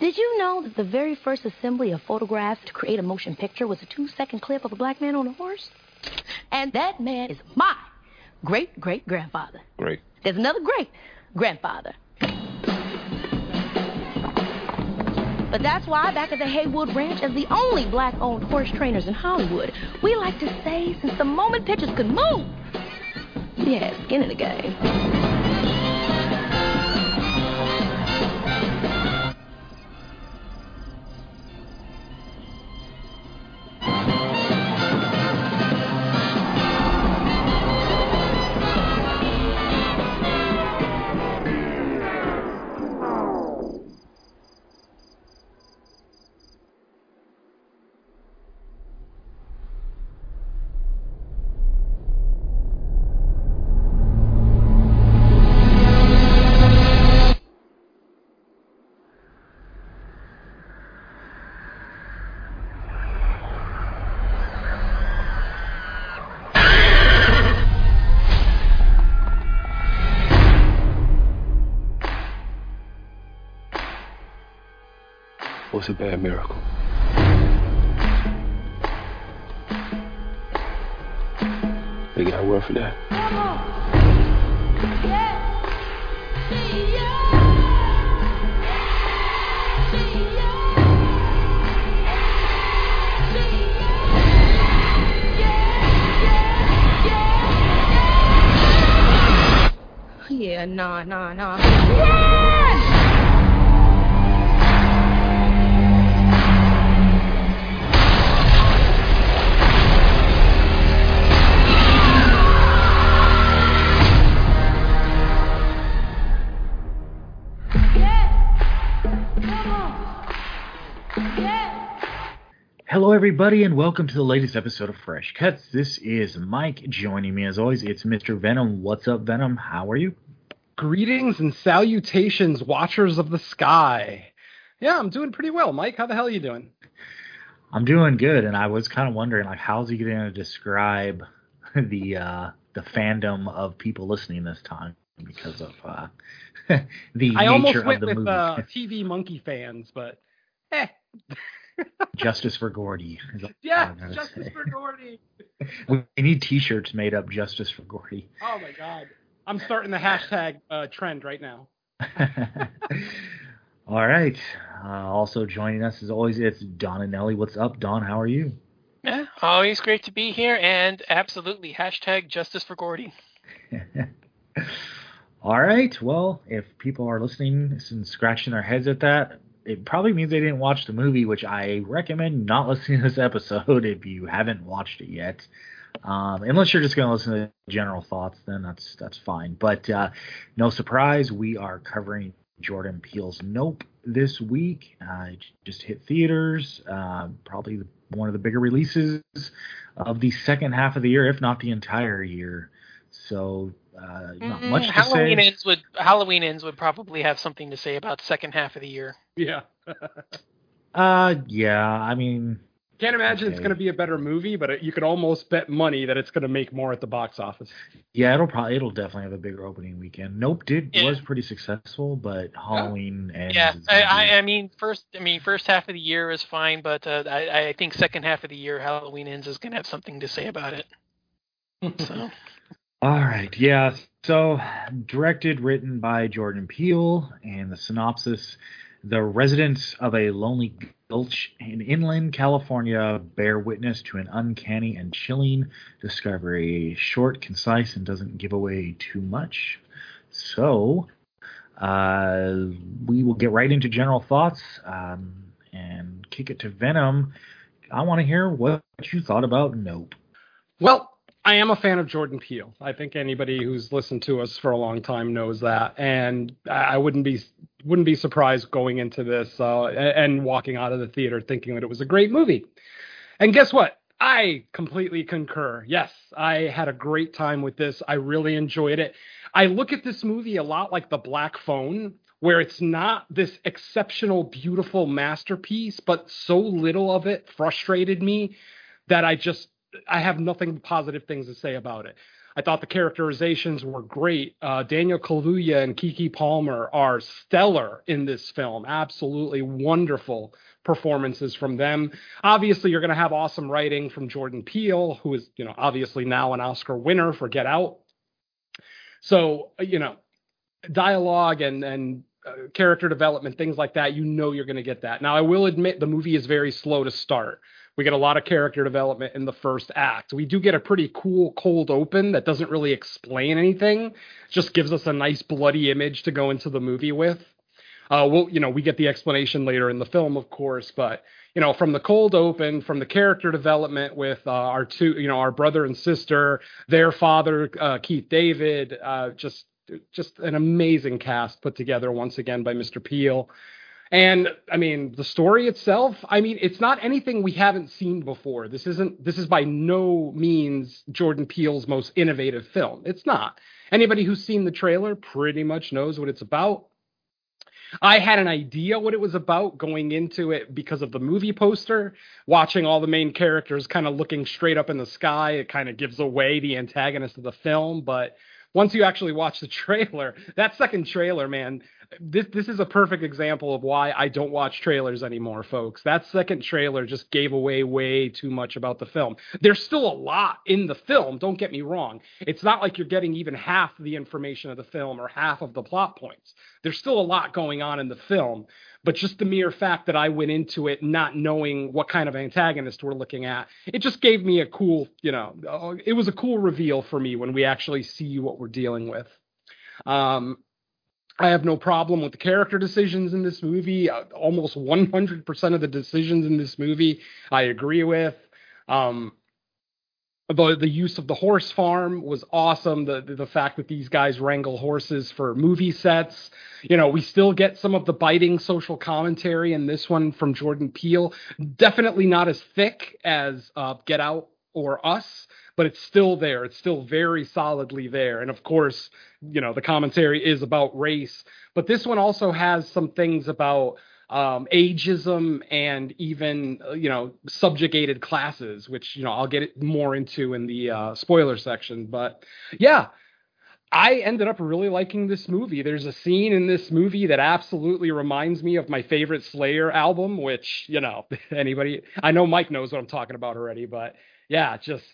Did you know that the very first assembly of photographs to create a motion picture was a two second clip of a black man on a horse? And that man is my great great grandfather. Great. There's another great grandfather. But that's why back at the Haywood Ranch, as the only black owned horse trainers in Hollywood, we like to say since the moment pictures could move, we had skin in the game. What's a bad miracle? They got a word for that. Eh? Yeah, nah, nah, nah. Hello, everybody, and welcome to the latest episode of Fresh Cuts. This is Mike. Joining me, as always, it's Mr. Venom. What's up, Venom? How are you? Greetings and salutations, watchers of the sky. Yeah, I'm doing pretty well, Mike. How the hell are you doing? I'm doing good, and I was kind of wondering, like, how's he going to describe the uh, the fandom of people listening this time because of uh, the I nature almost of went the with movie. uh, TV monkey fans, but eh. Justice for Gordy. is yeah, justice say. for Gordy. We need T-shirts made up Justice for Gordy. Oh my god. I'm starting the hashtag uh, trend right now. All right. Uh, also joining us as always, it's Don and Nelly. What's up, Don? How are you? Yeah, always great to be here, and absolutely hashtag justice for Gordy. All right. Well, if people are listening and scratching their heads at that, it probably means they didn't watch the movie, which I recommend not listening to this episode if you haven't watched it yet. Um, unless you're just going to listen to general thoughts, then that's that's fine. But uh, no surprise, we are covering Jordan Peele's Nope this week. Uh, just hit theaters. Uh, probably one of the bigger releases of the second half of the year, if not the entire year. So uh, not Mm, much to Halloween say. ends would Halloween ends would probably have something to say about the second half of the year. Yeah. Uh, yeah. I mean, Can't imagine it's going to be a better movie, but it, you could almost bet money that it's going to make more at the box office. yeah, it'll probably it'll definitely have a bigger opening weekend. Nope did Yeah. was pretty successful, but Halloween and Yeah, I, I, I mean first I mean first half of the year is fine, but uh, I, I think second half of the year Halloween ends is going to have something to say about it. So All right, yeah. So, directed, written by Jordan Peele, and the synopsis: The residents of a lonely gulch in inland California bear witness to an uncanny and chilling discovery. Short, concise, and doesn't give away too much. So, uh, we will get right into general thoughts um, and kick it to Venom. I want to hear what you thought about Nope. Well, I am a fan of Jordan Peele. I think anybody who's listened to us for a long time knows that, and I wouldn't be wouldn't be surprised going into this uh, and walking out of the theater thinking that it was a great movie. And guess what? I completely concur. Yes, I had a great time with this. I really enjoyed it. I look at this movie a lot like The Black Phone, where it's not this exceptional, beautiful masterpiece, but so little of it frustrated me that I just I have nothing positive things to say about it. I thought the characterizations were great. Uh, Daniel Kaluuya and Keke Palmer are stellar in this film. Absolutely wonderful performances from them. Obviously, you're going to have awesome writing from Jordan Peele, who is, you know, obviously now an Oscar winner for Get Out. So, you know, dialogue and and uh, character development, things like that, you know you're going to get that. Now, I will admit the movie is very slow to start. We get a lot of character development in the first act. We do get a pretty cool cold open that doesn't really explain anything, just gives us a nice bloody image to go into the movie with. Uh, we'll, you know, we get the explanation later in the film, of course, but you know, from the cold open, from the character development with uh, our two, you know, our brother and sister, their father, uh, Keith David, uh, just just an amazing cast put together once again by Mr. Peele. And I mean, the story itself, I mean, it's not anything we haven't seen before. This isn't this is by no means Jordan Peele's most innovative film. It's not. Anybody who's seen the trailer pretty much knows what it's about. I had an idea what it was about going into it because of the movie poster. Watching all the main characters kind of looking straight up in the sky, it kind of gives away the antagonist of the film. But once you actually watch the trailer, that second trailer, man, this this is a perfect example of why I don't watch trailers anymore, folks. That second trailer just gave away way too much about the film. There's still a lot in the film, don't get me wrong. It's not like you're getting even half the information of the film or half of the plot points. There's still a lot going on in the film, but just the mere fact that I went into it not knowing what kind of antagonist we're looking at, it just gave me a cool, you know, uh, it was a cool reveal for me when we actually see what we're dealing with. Um, I have no problem with the character decisions in this movie. Uh, almost 100% of the decisions in this movie I agree with. Um, the the use of the horse farm was awesome. The, the, the fact that these guys wrangle horses for movie sets. You know, we still get some of the biting social commentary in this one from Jordan Peele. Definitely not as thick as uh, Get Out or Us, but it's still there. It's still very solidly there. And of course, you know, the commentary is about race, but this one also has some things about um, ageism and even uh, you know subjugated classes, which you know I'll get more into in the uh, spoiler section. But yeah, I ended up really liking this movie. There's a scene in this movie that absolutely reminds me of my favorite Slayer album, which you know anybody I know Mike knows what I'm talking about already, but yeah, just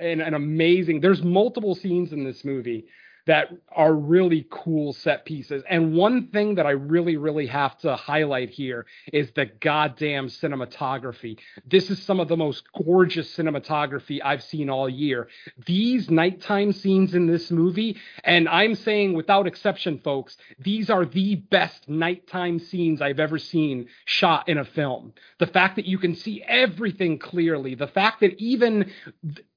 an, an amazing. There's multiple scenes in this movie that are really cool set pieces. And one thing that I really, really have to highlight here is the goddamn cinematography. This is some of the most gorgeous cinematography I've seen all year. These nighttime scenes in this movie, and I'm saying without exception, folks, these are the best nighttime scenes I've ever seen shot in a film. The fact that you can see everything clearly, the fact that even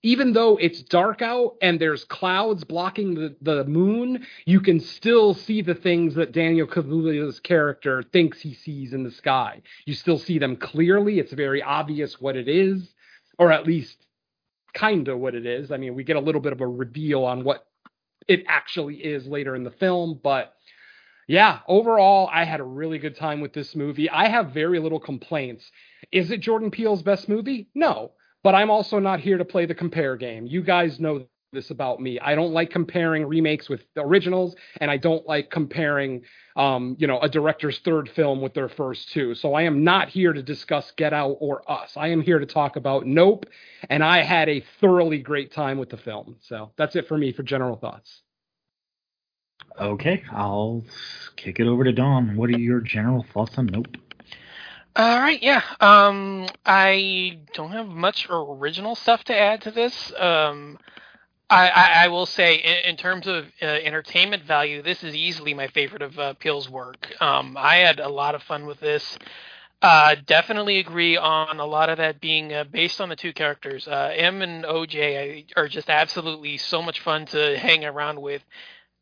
even though it's dark out and there's clouds blocking the, the moon, you can still see the things that Daniel Kaluuya's character thinks he sees in the sky. You still see them clearly. It's very obvious what it is, or at least kind of what it is. I mean, we get a little bit of a reveal on what it actually is later in the film, but yeah, overall, I had a really good time with this movie. I have very little complaints. Is it Jordan Peele's best movie? No. But I'm also not here to play the compare game. You guys know this about me. I don't like comparing remakes with originals, and I don't like comparing, um, you know, a director's third film with their first two. So I am not here to discuss Get Out or Us. I am here to talk about Nope, and I had a thoroughly great time with the film. So that's it for me for general thoughts. Okay, I'll kick it over to Don. What are your general thoughts on Nope? All right, yeah. Um, I don't have much original stuff to add to this. Um, I, I, I will say, in, in terms of uh, entertainment value, this is easily my favorite of uh, Peele's work. Um, I had a lot of fun with this. Uh, definitely agree on a lot of that being uh, based on the two characters. Uh, M and OJ are just absolutely so much fun to hang around with.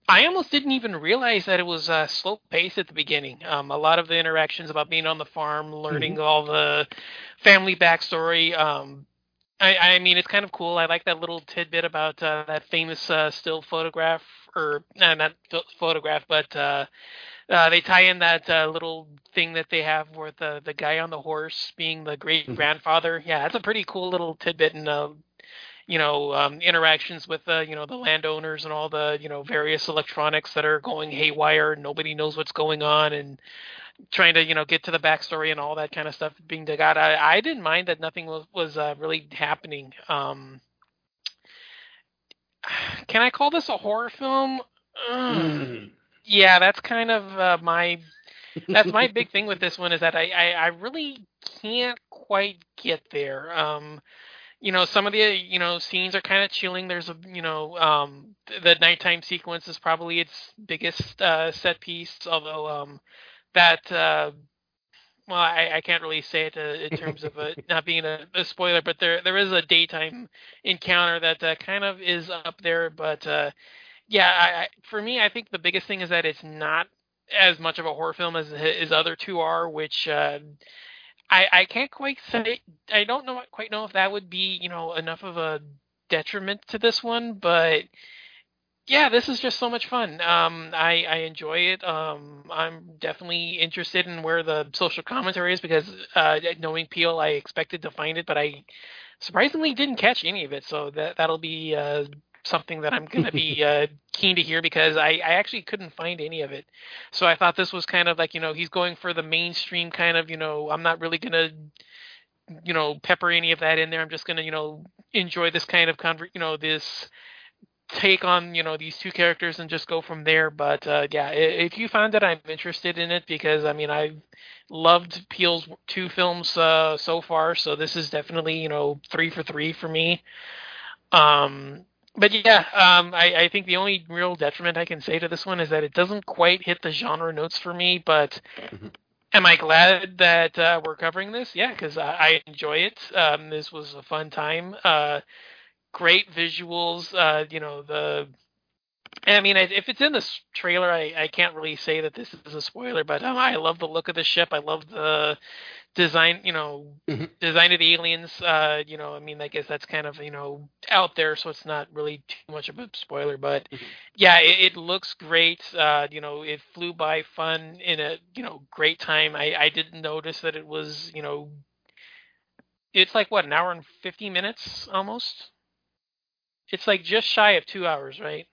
I almost didn't even realize that it was uh, slow pace at the beginning. Um, a lot of the interactions about being on the farm, learning mm-hmm. all the family backstory. Um, I, I mean, it's kind of cool. I like that little tidbit about uh, that famous uh, still photograph, or uh, not photograph, but uh, uh, they tie in that uh, little thing that they have with the guy on the horse being the great grandfather. Mm-hmm. Yeah, that's a pretty cool little tidbit, and uh, you know um, interactions with the you know the landowners and all the you know various electronics that are going haywire. Nobody knows what's going on and trying to you know get to the backstory and all that kind of stuff being dug out. I, I didn't mind that nothing was was uh, really happening. Um, can I call this a horror film? Mm. Yeah, that's kind of uh, my that's my big thing with this one is that I, I, I really can't quite get there. Um, you know, some of the you know scenes are kind of chilling. There's a you know um, the nighttime sequence is probably its biggest uh, set piece, although um, that uh, well, I, I can't really say it uh, in terms of a, not being a, a, spoiler, but there there is a daytime encounter that uh, kind of is up there. But uh, yeah, I, I, for me, I think the biggest thing is that it's not as much of a horror film as his other two are, which uh, I I can't quite say. I don't know quite know if that would be you know enough of a detriment to this one, but yeah, this is just so much fun. Um, I I enjoy it. Um, I'm definitely interested in where the social commentary is because uh, knowing Peele, I expected to find it, but I surprisingly didn't catch any of it. So that that'll be uh, something that I'm going to be uh, keen to hear because I, I actually couldn't find any of it. So I thought this was kind of like, you know, he's going for the mainstream kind of, you know, I'm not really going to, you know, pepper any of that in there. I'm just going to, you know, enjoy this kind of, conver- you know, this take on, you know, these two characters and just go from there. But uh, yeah, if you find that I'm interested in it because, I mean, I've loved Peele's two films uh, so far. So this is definitely, you know, three for three for me. Um, but yeah, um, I, I, think the only real detriment I can say to this one is that it doesn't quite hit the genre notes for me. But mm-hmm. am I glad that uh, we're covering this? Yeah, because I, I, enjoy it. Um, this was a fun time. Uh, great visuals. Uh, you know the. I mean, if it's in this trailer, I, I can't really say that this is a spoiler, but um, I love the look of the ship. I love the design, you know, mm-hmm. design of the aliens. Uh, you know, I mean, I guess that's kind of you know out there, so it's not really too much of a spoiler. But mm-hmm. yeah, it, it, looks great. Uh, you know, it flew by fun in a you know great time. I I didn't notice that it was you know, it's like what an hour and fifty minutes almost. It's like just shy of two hours, right?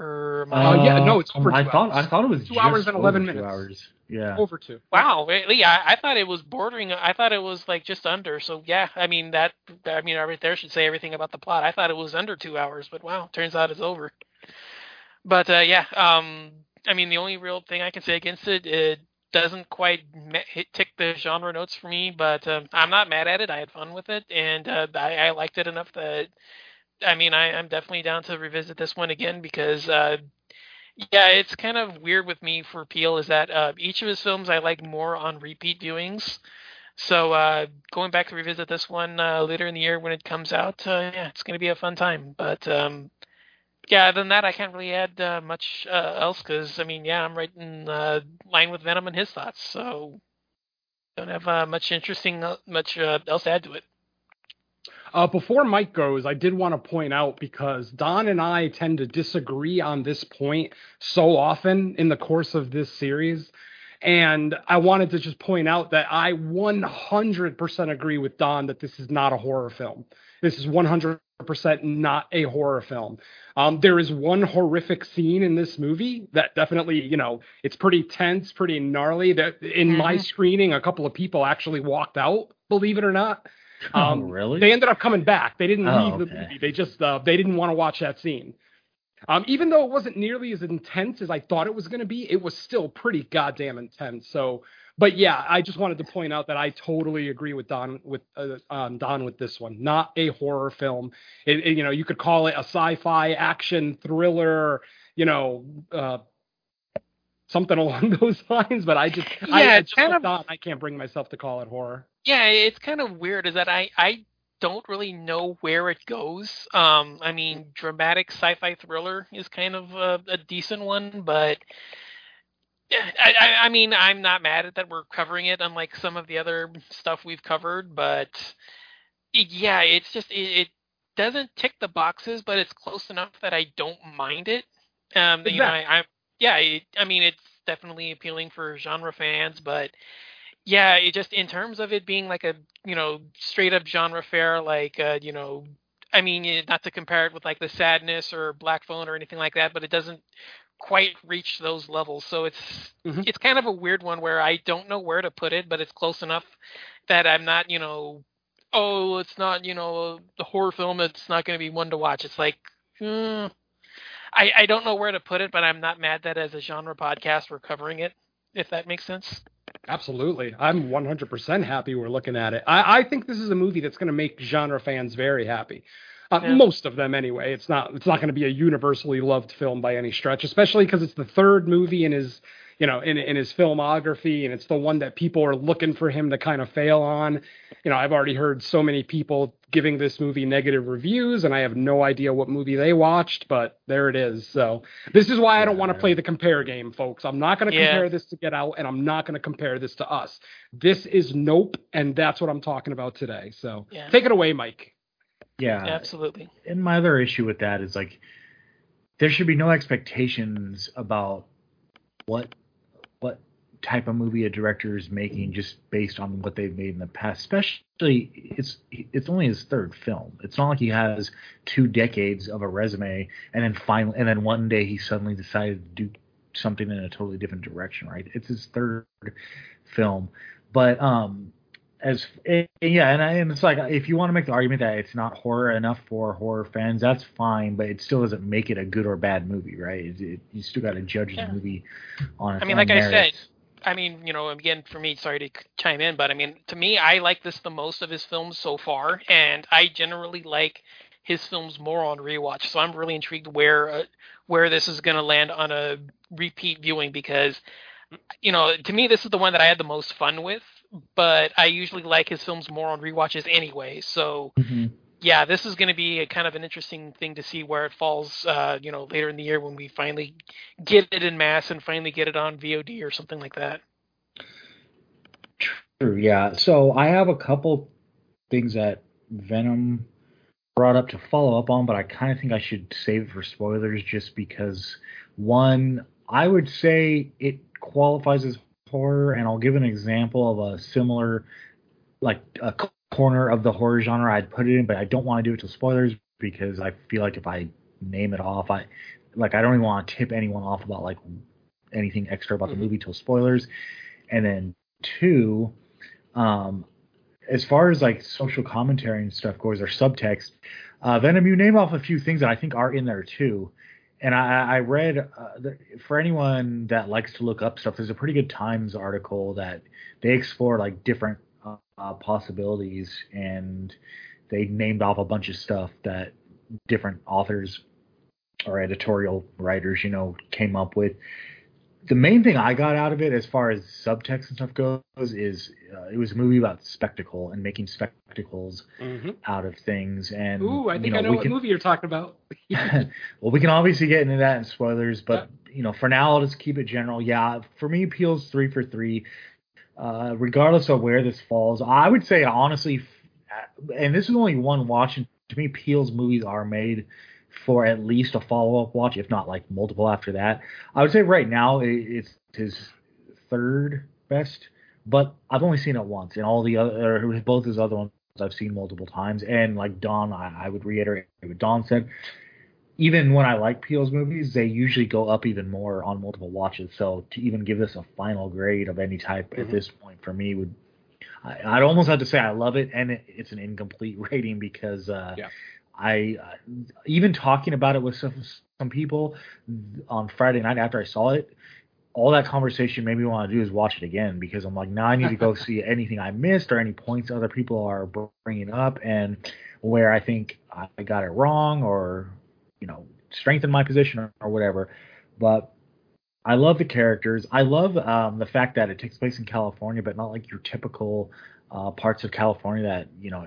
Or uh, yeah, no, it's over. I thought hours. I thought it was two hours and eleven minutes. Hours. Yeah. Over two. Wow, really? I, thought it was bordering. I thought it was like just under. So yeah, I mean that. I mean, right there should say everything about the plot. I thought it was under two hours, but wow, turns out it's over. But uh, yeah, um, I mean, the only real thing I can say against it, it doesn't quite hit, tick the genre notes for me. But um, I'm not mad at it. I had fun with it, and uh, I, I liked it enough that. I mean, I, I'm definitely down to revisit this one again because uh, yeah, it's kind of weird with me for Peele is that uh, each of his films I like more on repeat viewings. So uh, going back to revisit this one uh, later in the year when it comes out, uh, yeah, it's going to be a fun time. But um, yeah, other than that, I can't really add uh, much uh, else because I mean, yeah, I'm right in line with Venom and his thoughts, so don't have much interesting, much else to add to it. Uh, before Mike goes, I did want to point out because Don and I tend to disagree on this point so often in the course of this series. And I wanted to just point out that I 100% agree with Don that this is not a horror film. This is 100% not a horror film. Um, there is one horrific scene in this movie that definitely, you know, it's pretty tense, pretty gnarly. That in mm-hmm. my screening, a couple of people actually walked out, believe it or not. Um, oh, really? They ended up coming back. They didn't oh, leave okay. the movie. They just uh, they didn't want to watch that scene. Um, even though it wasn't nearly as intense as I thought it was going to be, it was still pretty goddamn intense. So, but yeah, I just wanted to point out that I totally agree with Don with uh, um, Don with this one. Not a horror film. It, it, you know, you could call it a sci-fi action thriller. You know, uh, something along those lines. But I just, yeah, I, I just kind of, I can't bring myself to call it horror yeah, it's kind of weird. Is that I I don't really know where it goes. Um, I mean, dramatic sci-fi thriller is kind of a, a decent one, but I, I, I mean, I'm not mad at that we're covering it, unlike some of the other stuff we've covered. But yeah, it's just it, it doesn't tick the boxes, but it's close enough that I don't mind it. Um, exactly. you know, I, I yeah, it, I mean, it's definitely appealing for genre fans, but yeah, it just in terms of it being like a you know straight up genre fare, like uh, you know I mean, not to compare it with like the Sadness or Black Phone or anything like that, but it doesn't quite reach those levels. So it's Mhm. it's kind of a weird one where I don't know where to put it, but it's close enough that I'm not, you know, oh, it's not, you know, the horror film. It's not going to be one to watch. It's like, hmm, I I don't know where to put it, but I'm not mad that as a genre podcast we're covering it. If that makes sense. Absolutely. I'm 100% happy we're looking at it. I, I think this is a movie that's going to make genre fans very happy. Uh, Yeah. Most of them, anyway. It's not. It's not going to be a universally loved film by any stretch, especially because it's the third movie in his, you know, in in his filmography, and it's the one that people are looking for him to kind of fail on. You know, I've already heard so many people giving this movie negative reviews, and I have no idea what movie they watched, but there it is. So this is why I don't want to play the compare game, folks. I'm not going to Yeah. compare this to Get Out, and I'm not going to compare this to Us. This is Nope, and that's what I'm talking about today. So Yeah. take it away, Mike. Yeah. Absolutely. And my other issue with that is like there should be no expectations about what what type of movie a director is making just based on what they've made in the past. Especially it's it's only his third film. It's not like he has two decades of a resume and then finally and then one day he suddenly decided to do something in a totally different direction, right? It's his third film. But um as and yeah, and, I, and it's like if you want to make the argument that it's not horror enough for horror fans, that's fine, but it still doesn't make it a good or bad movie, right? It, it, you still got to judge Yeah. the movie on its I mean, like I said, merits. I mean, you know, again, for me, sorry to chime in, but I mean, to me, I like this the most of his films so far, and I generally like his films more on rewatch. So I'm really intrigued where uh, where this is going to land on a repeat viewing because, you know, to me, this is the one that I had the most fun with. But I usually like his films more on rewatches anyway. So Mhm. Yeah, this is going to be a kind of an interesting thing to see where it falls, uh, you know, later in the year when we finally get it in mass and finally get it on VOD or something like that. True, yeah. So I have a couple things that Venom brought up to follow up on, but I kind of think I should save it for spoilers just because one, I would say it qualifies as horror, and I'll give an example of a similar, like a corner of the horror genre I'd put it in, but I don't want to do it till spoilers because I feel like if I name it off, I like I don't even want to tip anyone off about like anything extra about Mhm. the movie till spoilers. And then two, um, as far as like social commentary and stuff goes or subtext, uh, Venom, you name off a few things that I think are in there too. And I, I read uh, the, for anyone that likes to look up stuff, there's a pretty good Times article that they explore like different uh, possibilities and they named off a bunch of stuff that different authors or editorial writers, you know, came up with the main thing I got out of it, as far as subtext and stuff goes, is uh, it was a movie about spectacle and making spectacles Mm-hmm. out of things. And Ooh, I you think I know what can, movie you're talking about. well, we can obviously get into that in spoilers, but you know, for now, I'll just keep it general. Yeah, for me, Peele's three for three. Uh, regardless of where this falls, I would say honestly, and this is only one watch. And to me, Peele's movies are made for at least a follow up watch, if not like multiple after that. I would say right now it, it's his third best, but I've only seen it once, and all the other, both his other ones I've seen multiple times. And like Don, I, I would reiterate what Don said. Even when I like Peele's movies, they usually go up even more on multiple watches. So to even give this a final grade of any type at Mhm. this point for me would, I, I'd almost have to say I love it, and it, it's an incomplete rating because uh, Yeah. I uh, even talking about it with some some people on Friday night after I saw it, all that conversation made me want to do is watch it again because I'm like, now I need to go see anything I missed or any points other people are bringing up and where I think I got it wrong or you know strengthen my position or, or whatever. But I love the characters. I love um, the fact that it takes place in California, but not like your typical uh, parts of California that you know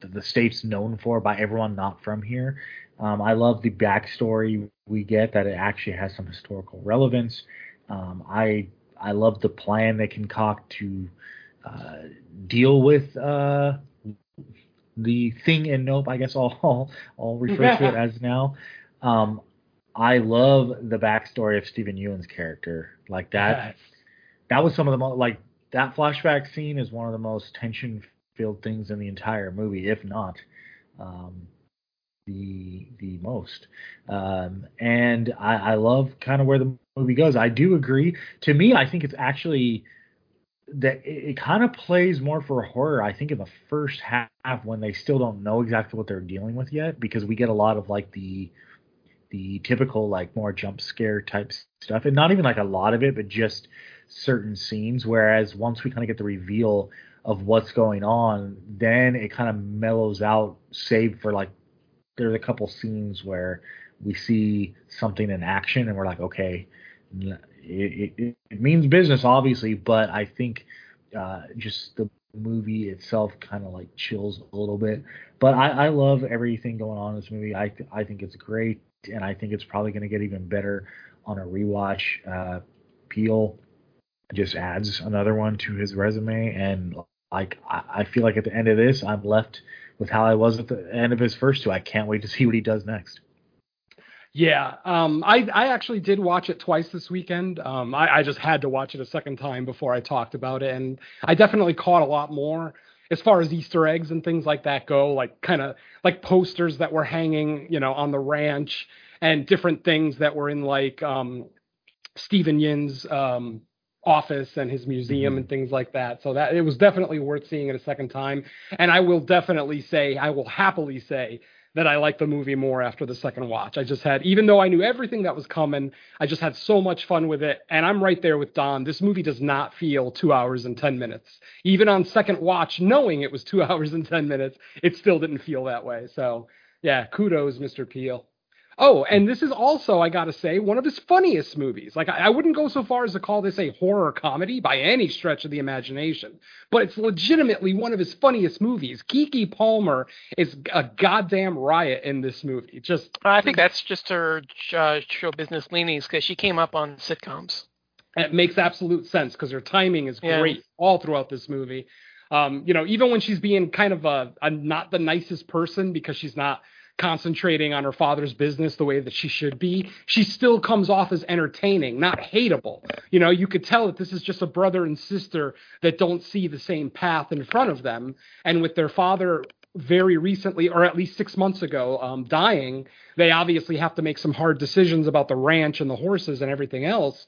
the, the state's known for by everyone not from here. Um, I love the backstory we get that it actually has some historical relevance. Um, I I love the plan they concoct to uh, deal with uh, the thing in Nope. I guess I'll I'll, I'll refer to it as now. Um, I love the backstory of Steven Yeun's character. Like that, that was some of the most like that flashback scene is one of the most tension filled things in the entire movie, if not. Um, the the most. Um, and I, I love kind of where the movie goes. I do agree. To me, I think it's actually that it, it kind of plays more for horror. I think in the first half when they still don't know exactly what they're dealing with yet, because we get a lot of like the the typical like more jump scare type stuff, and not even like a lot of it, but just certain scenes. Whereas once we kind of get the reveal of what's going on, then it kind of mellows out, save for like there's a couple scenes where we see something in action and we're like, okay, it, it, means business, obviously, but I think uh, just the movie itself kind of like chills a little bit. But I, I love everything going on in this movie. I th- I think it's great, and I think it's probably going to get even better on a rewatch. Uh, Peele just adds another one to his resume, and like I, I feel like at the end of this, I'm left with how I was at the end of his first two. I can't wait to see what he does next. Yeah, um, I I actually did watch it twice this weekend. Um, I, I just had to watch it a second time before I talked about it, and I definitely caught a lot more as far as Easter eggs and things like that go, like kind of like posters that were hanging, you know, on the ranch and different things that were in like um, Steven Yeun's um, office and his museum mm-hmm. and things like that. So that it was definitely worth seeing it a second time. And I will definitely say, I will happily say that I liked the movie more after the second watch. I just had, even though I knew everything that was coming, I just had so much fun with it. And I'm right there with Don. This movie does not feel two hours and 10 minutes. Even on second watch, knowing it was two hours and 10 minutes, it still didn't feel that way. So, yeah, kudos, Mr. Peele. Oh, and this is also, I gotta say, one of his funniest movies. Like, I, I, wouldn't go so far as to call this a horror comedy by any stretch of the imagination, but it's legitimately one of his funniest movies. Keke Palmer is a goddamn riot in this movie. Just, I think that's just her uh, show business leanings because she came up on sitcoms. It makes absolute sense because her timing is yeah. great all throughout this movie. Um, you know, even when she's being kind of a, a not the nicest person because she's not concentrating on her father's business the way that she should be, she still comes off as entertaining, not hateable. You know, you could tell that this is just a brother and sister that don't see the same path in front of them. And with their father very recently, or at least six months ago, um, dying, they obviously have to make some hard decisions about the ranch and the horses and everything else.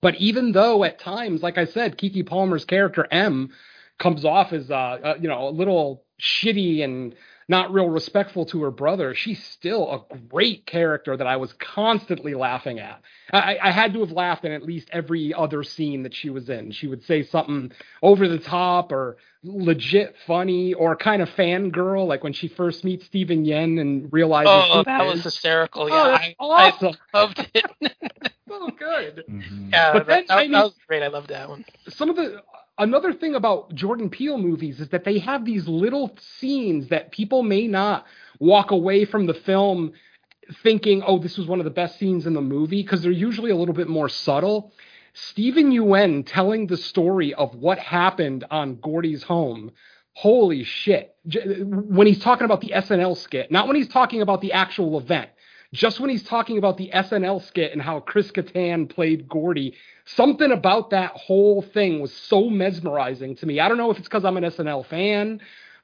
But even though at times, like I said, Keke Palmer's character M comes off as uh, uh, you know a little shitty and not real respectful to her brother, she's still a great character that I was constantly laughing at. I, I, had to have laughed in at least every other scene that she was in. She would say something over the top or legit funny or kind of fangirl, like when she first meets Steven Yeun and realizes. Oh, that was hysterical! Oh, yeah, I, awesome. I loved it. so good. Mm-hmm. Yeah, but then, that, I mean, that was great. I loved that one. Some of the another thing about Jordan Peele movies is that they have these little scenes that people may not walk away from the film thinking, oh, this was one of the best scenes in the movie, because they're usually a little bit more subtle. Steven Yeun telling the story of what happened on Gordy's home. Holy shit. When he's talking about the SNL skit, not when he's talking about the actual event, just when he's talking about the SNL skit and how Chris Kattan played Gordy, something about that whole thing was so mesmerizing to me. I don't know if it's because I'm an SNL fan,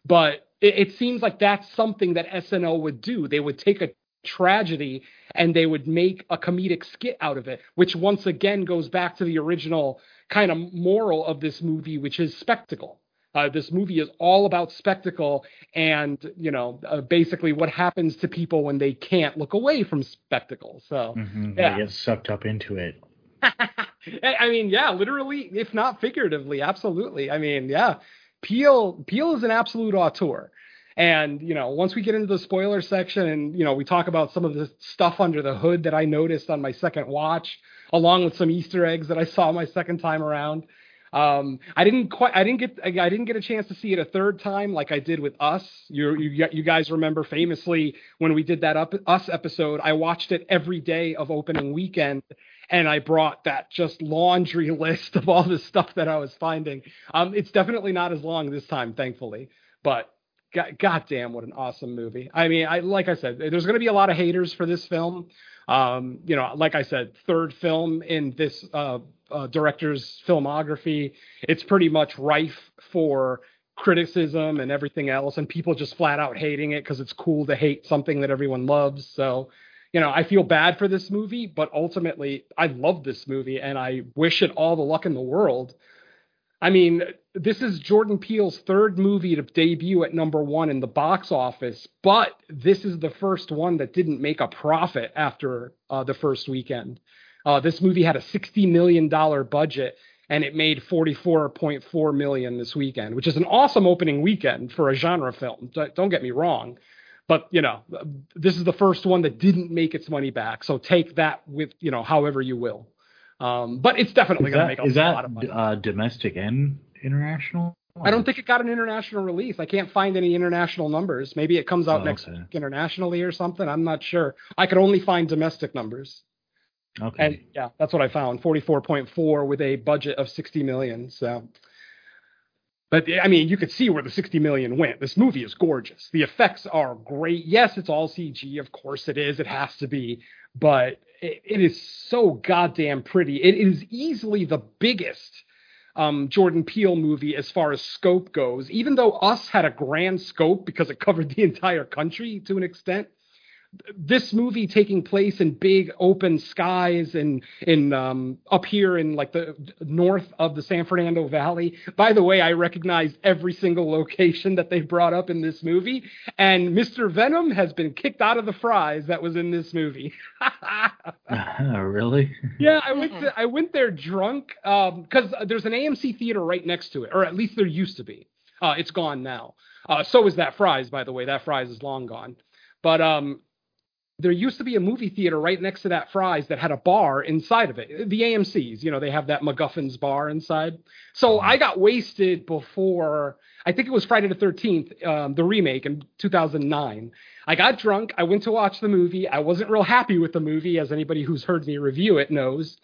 but it, it seems like that's something that SNL would do. They would take a tragedy and they would make a comedic skit out of it, which once again goes back to the original kind of moral of this movie, which is spectacle. Uh, this movie is all about spectacle and you know uh, basically what happens to people when they can't look away from spectacle. So mm-hmm. yeah, they get sucked up into it. I mean, yeah, literally, if not figuratively, absolutely. I mean, yeah, Peel Peele is an absolute auteur. And you know, once we get into the spoiler section, and you know, we talk about some of the stuff under the hood that I noticed on my second watch, along with some Easter eggs that I saw my second time around. Um, I didn't quite, I didn't get, I didn't get a chance to see it a third time like I did with Us. You, you, you guys remember famously when we did that up Us episode, I watched it every day of opening weekend and I brought that just laundry list of all the stuff that I was finding. Um, it's definitely not as long this time, thankfully, but God, goddamn, what an awesome movie! I mean, I like I said, there's going to be a lot of haters for this film. Um, you know, like I said, third film in this uh, uh, director's filmography. It's pretty much rife for criticism and everything else, and people just flat out hating it because it's cool to hate something that everyone loves. So, you know, I feel bad for this movie, but ultimately, I love this movie and I wish it all the luck in the world. I mean, this is Jordan Peele's third movie to debut at number one in the box office, but this is the first one that didn't make a profit after uh, the first weekend. Uh, this movie had a $60 million budget and it made 44.4 million this weekend, which is an awesome opening weekend for a genre film. Don't get me wrong, but you know, this is the first one that didn't make its money back. So take that with you know, however you will. Um, but it's definitely going to make a is lot that of money. uh, domestic and international? I don't think it got an international release. I can't find any international numbers. Maybe it comes out Oh, next okay. week internationally or something. I'm not sure. I could only find domestic numbers. Okay. And yeah, that's what I found. 44.4 with a budget of 60 million. So but I mean, you could see where the 60 million went. This movie is gorgeous. The effects are great. Yes, it's all CG. Of course it is. It has to be. But it, it is so goddamn pretty. It is easily the biggest um, Jordan Peele movie as far as scope goes. Even though Us had a grand scope because it covered the entire country to an extent, this movie taking place in big open skies and in um, up here in like the north of the San Fernando Valley. By the way, I recognized every single location that they brought up in this movie, and Mr. Venom has been kicked out of the Fry's that was in this movie. really? Yeah, I went to, I went there drunk because there's an AMC theater right next to it, or at least there used to be. Uh, it's gone now. Uh, so is that Fry's, by the way. That Fry's is long gone. But um, there used to be a movie theater right next to that Fry's that had a bar inside of it. The AMC's, you know, they have that MacGuffin's bar inside. So I got wasted before. I think it was Friday the 13th, um, the remake in 2009. I got drunk. I went to watch the movie. I wasn't real happy with the movie, as anybody who's heard me review it knows.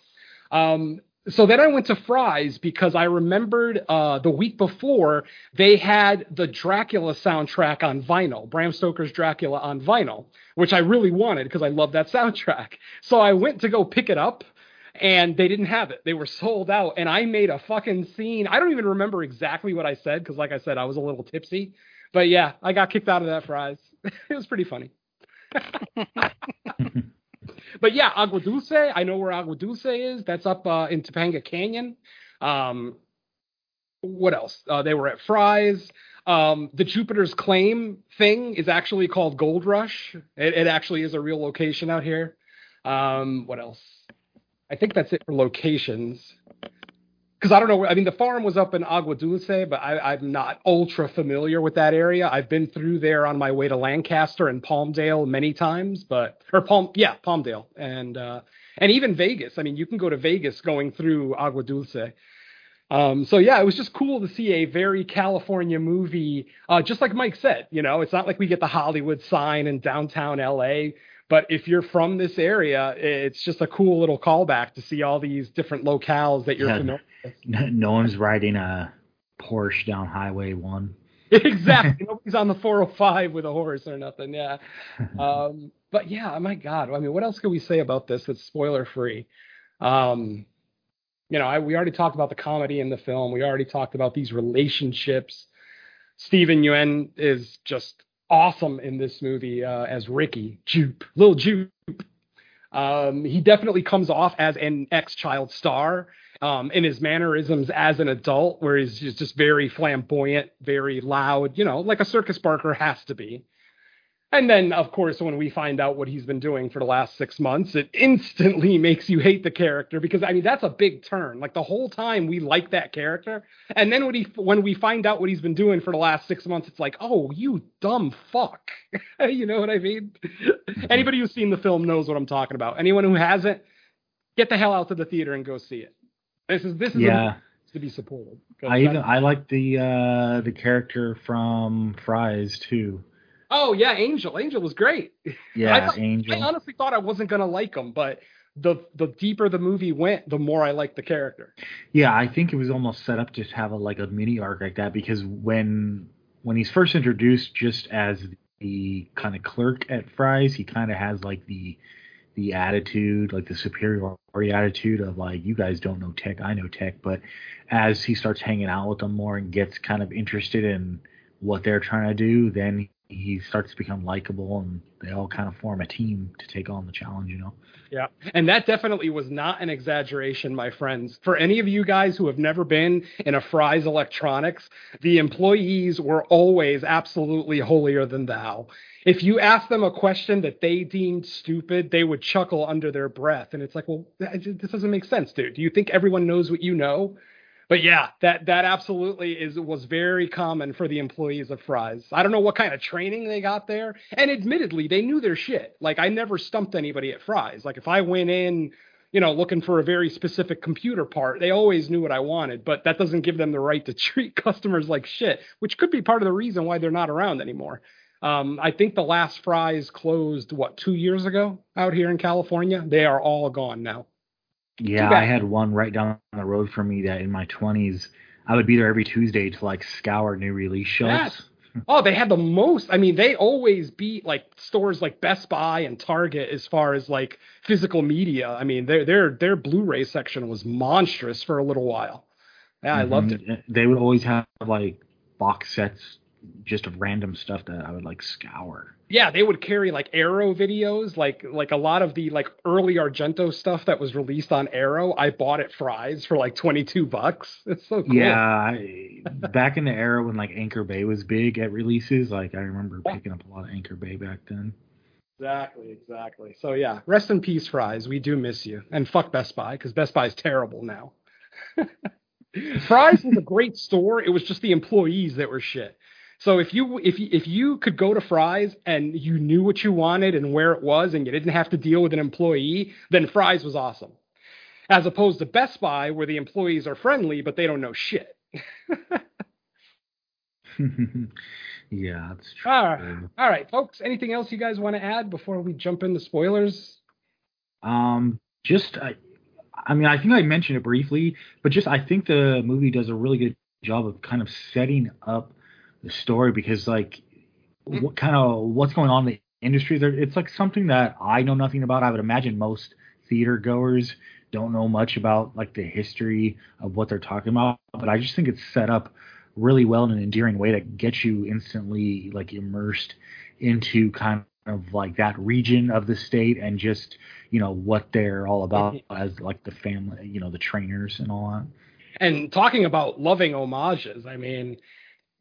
Um, so then I went to Fry's because I remembered uh, the week before they had the Dracula soundtrack on vinyl, Bram Stoker's Dracula on vinyl, which I really wanted because I love that soundtrack. So I went to go pick it up and they didn't have it. They were sold out and I made a fucking scene. I don't even remember exactly what I said because, like I said, I was a little tipsy. But yeah, I got kicked out of that Fry's. it was pretty funny. But yeah, Agua Dulce, I know where Agua Dulce is. That's up uh, in Topanga Canyon. Um, what else? Uh, they were at Fry's. Um, the Jupiter's Claim thing is actually called Gold Rush. It, it actually is a real location out here. Um, what else? I think that's it for locations. Because I don't know. I mean, the farm was up in Agua Dulce, but I, I'm not ultra familiar with that area. I've been through there on my way to Lancaster and Palmdale many times, but or Palm, yeah, Palmdale, and uh, and even Vegas. I mean, you can go to Vegas going through Agua Dulce. Um, so yeah, it was just cool to see a very California movie. Uh, just like Mike said, you know, it's not like we get the Hollywood sign in downtown LA. But if you're from this area, it's just a cool little callback to see all these different locales that you're Yeah. familiar with. No one's riding a Porsche down Highway One. exactly. Nobody's on the 405 with a horse or nothing. Yeah. Um, but yeah, my God. I mean, what else can we say about this that's spoiler free? Um, you know, I, we already talked about the comedy in the film. We already talked about these relationships. Steven Yeun is just awesome in this movie uh, as Ricky Jupe, little Jupe. Um, he definitely comes off as an ex-child star um, in his mannerisms as an adult, where he's just, just very flamboyant, very loud, you know, like a circus barker has to be. And then, of course, when we find out what he's been doing for the last six months, it instantly makes you hate the character because I mean that's a big turn. Like the whole time we like that character, and then when he when we find out what he's been doing for the last six months, it's like, oh, you dumb fuck. you know what I mean? Anybody who's seen the film knows what I'm talking about. Anyone who hasn't, get the hell out to the theater and go see it. This is this is Yeah. movie to be supported. I even I like the uh the character from Fry's too. Oh yeah, Angel. Angel was great. Yeah, I thought- Angel. I honestly thought I wasn't gonna like him, but the the deeper the movie went, the more I liked the character. Yeah, I think it was almost set up to have a like a mini arc like that because when when he's first introduced just as the kind of clerk at Fry's, he kind of has like the the attitude, like the superiority attitude of like you guys don't know tech, I know tech. But as he starts hanging out with them more and gets kind of interested in what they're trying to do, then he starts to become likable and they all kind of form a team to take on the challenge, you know. Yeah. And that definitely was not an exaggeration, my friends. For any of you guys who have never been in a Fry's Electronics, the employees were always absolutely holier than thou. If you asked them a question that they deemed stupid, they would chuckle under their breath. And it's like, well, this doesn't make sense, dude. Do you think everyone knows what you know? But yeah, that that absolutely is was very common for the employees of Fry's. I don't know what kind of training they got there, and admittedly, they knew their shit. Like I never stumped anybody at Fry's. Like if I went in, you know, looking for a very specific computer part, they always knew what I wanted. But that doesn't give them the right to treat customers like shit, which could be part of the reason why they're not around anymore. Um, I think the last Fry's closed what two years ago out here in California. They are all gone now. Yeah, I had one right down the road from me that in my 20s I would be there every Tuesday to like scour new release shelves. oh, they had the most. I mean, they always beat like stores like Best Buy and Target as far as like physical media. I mean, their their their Blu-ray section was monstrous for a little while. Yeah, I mm-hmm. loved it. They would always have like box sets just of random stuff that I would like scour. Yeah, they would carry like Arrow videos, like like a lot of the like early Argento stuff that was released on Arrow. I bought at Fry's for like twenty two bucks. It's so cool. Yeah, I, back in the era when like Anchor Bay was big at releases, like I remember picking up a lot of Anchor Bay back then. Exactly, exactly. So yeah, rest in peace, Fry's. We do miss you, and fuck Best Buy because Best Buy is terrible now. Fry's was a great store. It was just the employees that were shit. So if you if you, if you could go to Fry's and you knew what you wanted and where it was and you didn't have to deal with an employee, then Fry's was awesome. As opposed to Best Buy where the employees are friendly but they don't know shit. yeah, that's true. All right. All right, folks. Anything else you guys want to add before we jump into spoilers? Um, just I, I mean, I think I mentioned it briefly, but just I think the movie does a really good job of kind of setting up the story because like mm-hmm. what kind of what's going on in the industry there it's like something that I know nothing about. I would imagine most theater goers don't know much about like the history of what they're talking about, but I just think it's set up really well in an endearing way that gets you instantly like immersed into kind of like that region of the state and just you know what they're all about mm-hmm. as like the family you know the trainers and all that and talking about loving homages i mean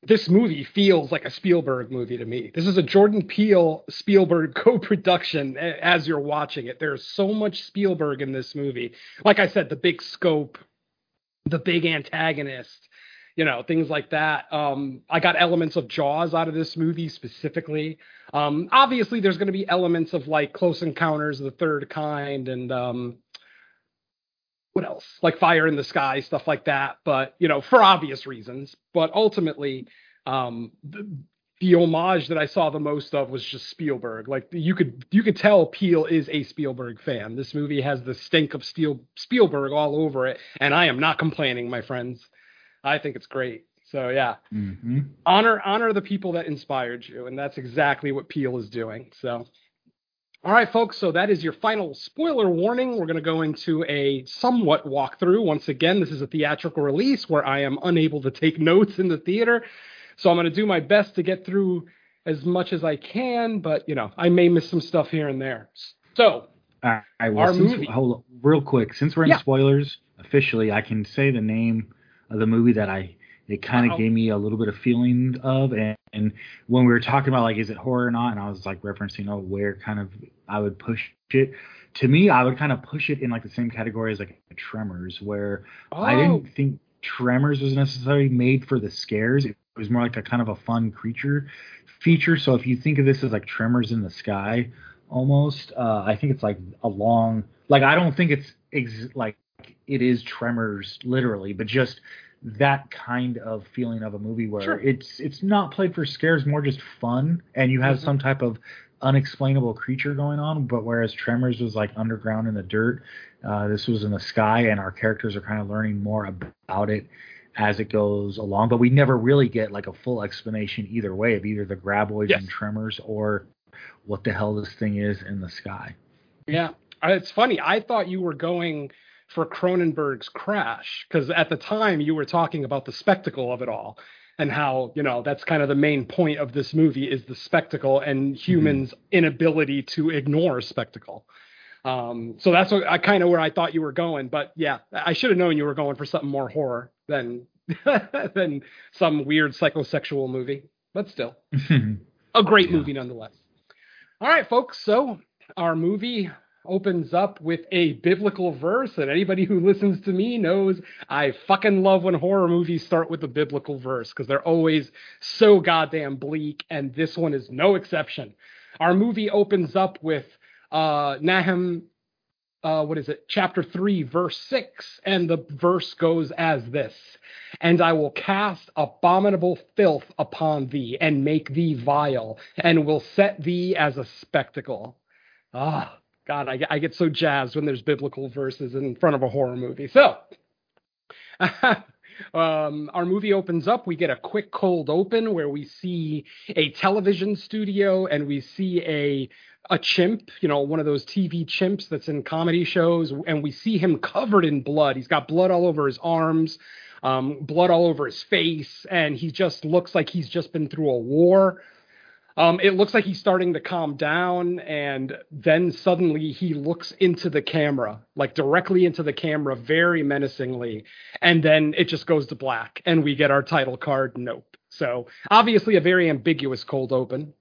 this movie feels like a Spielberg movie to me. This is a Jordan Peele Spielberg co-production as you're watching it. There's so much Spielberg in this movie. Like I said, the big scope, the big antagonist, you know, things like that. Um, I got elements of Jaws out of this movie specifically. Um, obviously, there's going to be elements of like Close Encounters of the Third Kind and um, what else? Like Fire in the Sky, stuff like that. But you know, for obvious reasons. But ultimately, um, the, the homage that I saw the most of was just Spielberg. Like you could you could tell Peele is a Spielberg fan. This movie has the stink of Steel, Spielberg all over it, and I am not complaining, my friends. I think it's great. So yeah, mm-hmm. honor honor the people that inspired you, and that's exactly what Peele is doing. So all right, folks, so that is your final spoiler warning. We're going to go into a somewhat walkthrough. Once again, this is a theatrical release where I am unable to take notes in the theater. So I'm going to do my best to get through as much as I can, but, you know, I may miss some stuff here and there. So, uh, I will, our since, movie. Hold on, real quick. Since we're in yeah. spoilers, officially, I can say the name of the movie that I it kind of gave me a little bit of feeling of and, and, when we were talking about like is it horror or not and i was like referencing oh where kind of i would push it to me i would kind of push it in like the same category as like tremors where oh. i didn't oh. think tremors was necessarily made for the scares it was more like a kind of a fun creature feature so if you think of this as like tremors in the sky almost uh, i think it's like a long like i don't think it's ex- like it is tremors literally but just that kind of feeling of a movie where sure. it's it's not played for scares, more just fun, and you have mm-hmm. some type of unexplainable creature going on. But whereas Tremors was like underground in the dirt, uh, this was in the sky, and our characters are kind of learning more about it as it goes along. But we never really get like a full explanation either way of either the graboids yes. and Tremors or what the hell this thing is in the sky. Yeah, Uh, it's funny. I thought you were going for Cronenberg's Crash because at the time you were talking about the spectacle of it all and how you know that's kind of the main point of this movie is the spectacle and humans' inability to ignore spectacle. Um, so that's what I kind of where I thought you were going. But yeah, I should have known you were going for something more horror than than some weird psychosexual movie. But still, a great Yeah. movie nonetheless. All right, folks. So our movie opens up with a biblical verse, and anybody who listens to me knows I fucking love when horror movies start with a biblical verse because they're always so goddamn bleak, and this one is no exception. Our movie opens up with uh, Nahum, uh, what is it, chapter 3, verse 6, and the verse goes as this And I will cast abominable filth upon thee, and make thee vile, and will set thee as a spectacle. Ah, God, I, I get so jazzed when there's biblical verses in front of a horror movie. So, um, our movie opens up. We get a quick cold open where we see a television studio and we see a a chimp, you know, one of those TV chimps that's in comedy shows, and we see him covered in blood. He's got blood all over his arms, um, blood all over his face, and he just looks like he's just been through a war. Um, it looks like he's starting to calm down, and then suddenly he looks into the camera, like directly into the camera, very menacingly, and then it just goes to black, and we get our title card. Nope. So obviously a very ambiguous cold open.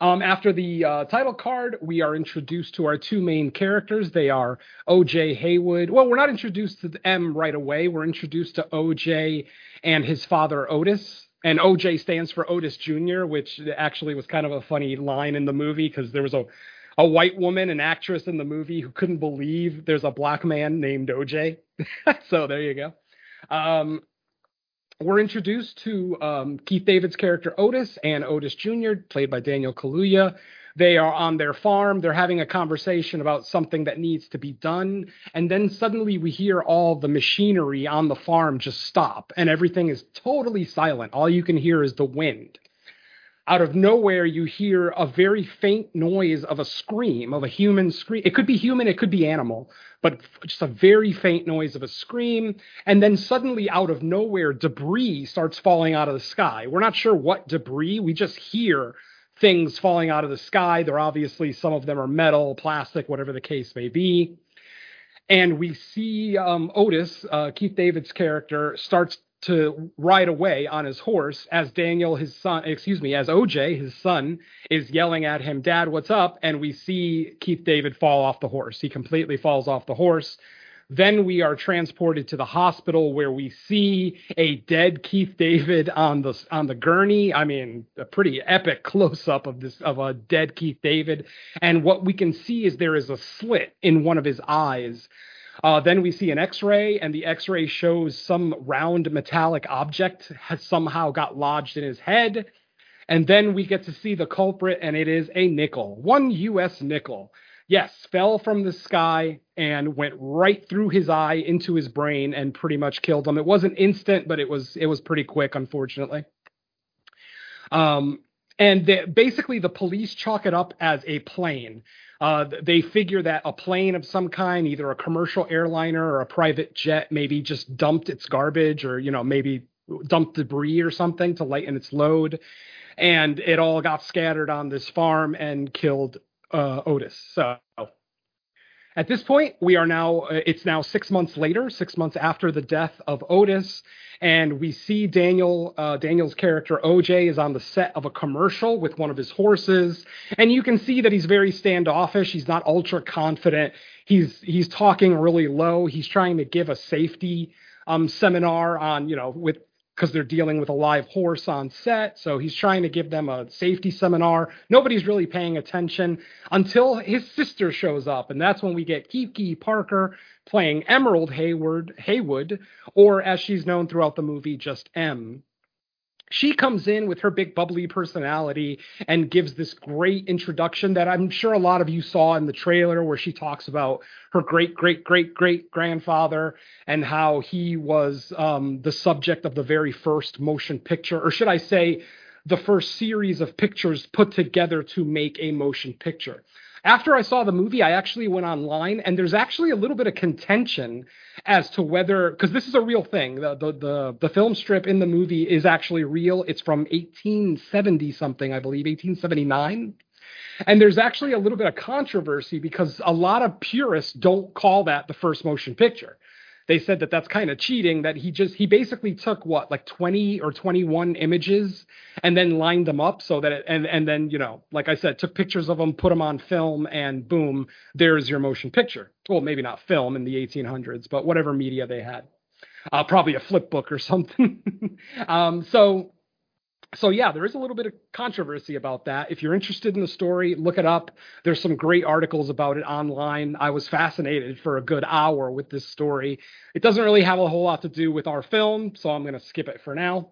Um, after the uh, title card, we are introduced to our two main characters. They are OJ Haywood. Well, we're not introduced to M right away. We're introduced to OJ and his father Otis. And OJ stands for Otis Jr., which actually was kind of a funny line in the movie because there was a a white woman, an actress in the movie, who couldn't believe there's a black man named OJ. so there you go. Um, we're introduced to um, Keith David's character Otis and Otis Jr., played by Daniel Kaluuya. They are on their farm. They're having a conversation about something that needs to be done. And then suddenly we hear all the machinery on the farm just stop, and everything is totally silent. All you can hear is the wind. Out of nowhere, you hear a very faint noise of a scream, of a human scream. It could be human, it could be animal, but just a very faint noise of a scream. And then suddenly, out of nowhere, debris starts falling out of the sky. We're not sure what debris, we just hear things falling out of the sky. They're obviously, some of them are metal, plastic, whatever the case may be. And we see um, Otis, uh, Keith David's character, starts to ride away on his horse as Daniel, his son, excuse me, as OJ, his son, is yelling at him, Dad, what's up? And we see Keith David fall off the horse. He completely falls off the horse. Then we are transported to the hospital where we see a dead Keith David on the on the gurney. I mean, a pretty epic close up of this of a dead Keith David. And what we can see is there is a slit in one of his eyes. Uh, then we see an X-ray, and the X-ray shows some round metallic object has somehow got lodged in his head. And then we get to see the culprit, and it is a nickel, one U.S. nickel. Yes, fell from the sky and went right through his eye into his brain and pretty much killed him. It wasn't instant, but it was it was pretty quick, unfortunately. Um, and the, basically, the police chalk it up as a plane. Uh, they figure that a plane of some kind, either a commercial airliner or a private jet, maybe just dumped its garbage or, you know, maybe dumped debris or something to lighten its load. And it all got scattered on this farm and killed uh, Otis. So at this point, we are now, uh, it's now six months later, six months after the death of Otis. And we see Daniel, uh, Daniel's character OJ is on the set of a commercial with one of his horses, and you can see that he's very standoffish. He's not ultra confident. He's he's talking really low. He's trying to give a safety um, seminar on you know with because they're dealing with a live horse on set. So he's trying to give them a safety seminar. Nobody's really paying attention until his sister shows up, and that's when we get Keke Palmer playing Emerald Hayward, Haywood, or as she's known throughout the movie, just M. She comes in with her big bubbly personality and gives this great introduction that I'm sure a lot of you saw in the trailer where she talks about her great great great great grandfather and how he was um, the subject of the very first motion picture, or should I say, the first series of pictures put together to make a motion picture. After I saw the movie, I actually went online and there's actually a little bit of contention as to whether because this is a real thing. The, the the the film strip in the movie is actually real. It's from 1870 something, I believe, 1879. And there's actually a little bit of controversy because a lot of purists don't call that the first motion picture they said that that's kind of cheating that he just he basically took what like 20 or 21 images and then lined them up so that it, and and then you know like i said took pictures of them put them on film and boom there's your motion picture. Well maybe not film in the 1800s but whatever media they had. Uh, probably a flip book or something. Um, so so yeah, there is a little bit of controversy about that. If you're interested in the story, look it up. There's some great articles about it online. I was fascinated for a good hour with this story. It doesn't really have a whole lot to do with our film, so I'm going to skip it for now.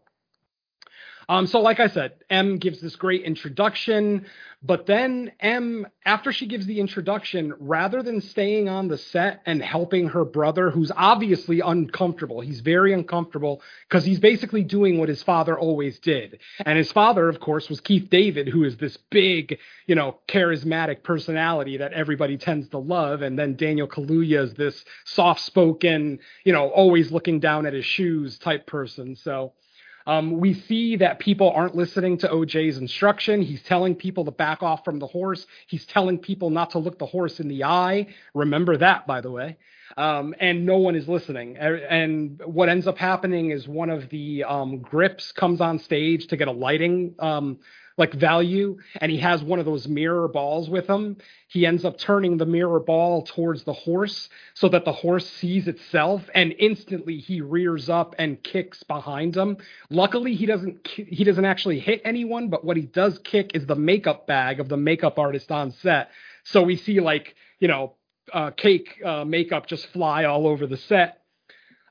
Um, so, like I said, M gives this great introduction, but then M, after she gives the introduction, rather than staying on the set and helping her brother, who's obviously uncomfortable, he's very uncomfortable because he's basically doing what his father always did. And his father, of course, was Keith David, who is this big, you know, charismatic personality that everybody tends to love. And then Daniel Kaluuya is this soft spoken, you know, always looking down at his shoes type person. So, um, we see that people aren't listening to OJ's instruction. He's telling people to back off from the horse. He's telling people not to look the horse in the eye. Remember that, by the way. Um, and no one is listening. And what ends up happening is one of the um, grips comes on stage to get a lighting um, like value and he has one of those mirror balls with him he ends up turning the mirror ball towards the horse so that the horse sees itself and instantly he rears up and kicks behind him. Luckily he doesn't he doesn't actually hit anyone but what he does kick is the makeup bag of the makeup artist on set. So we see like you know uh, cake uh, makeup just fly all over the set.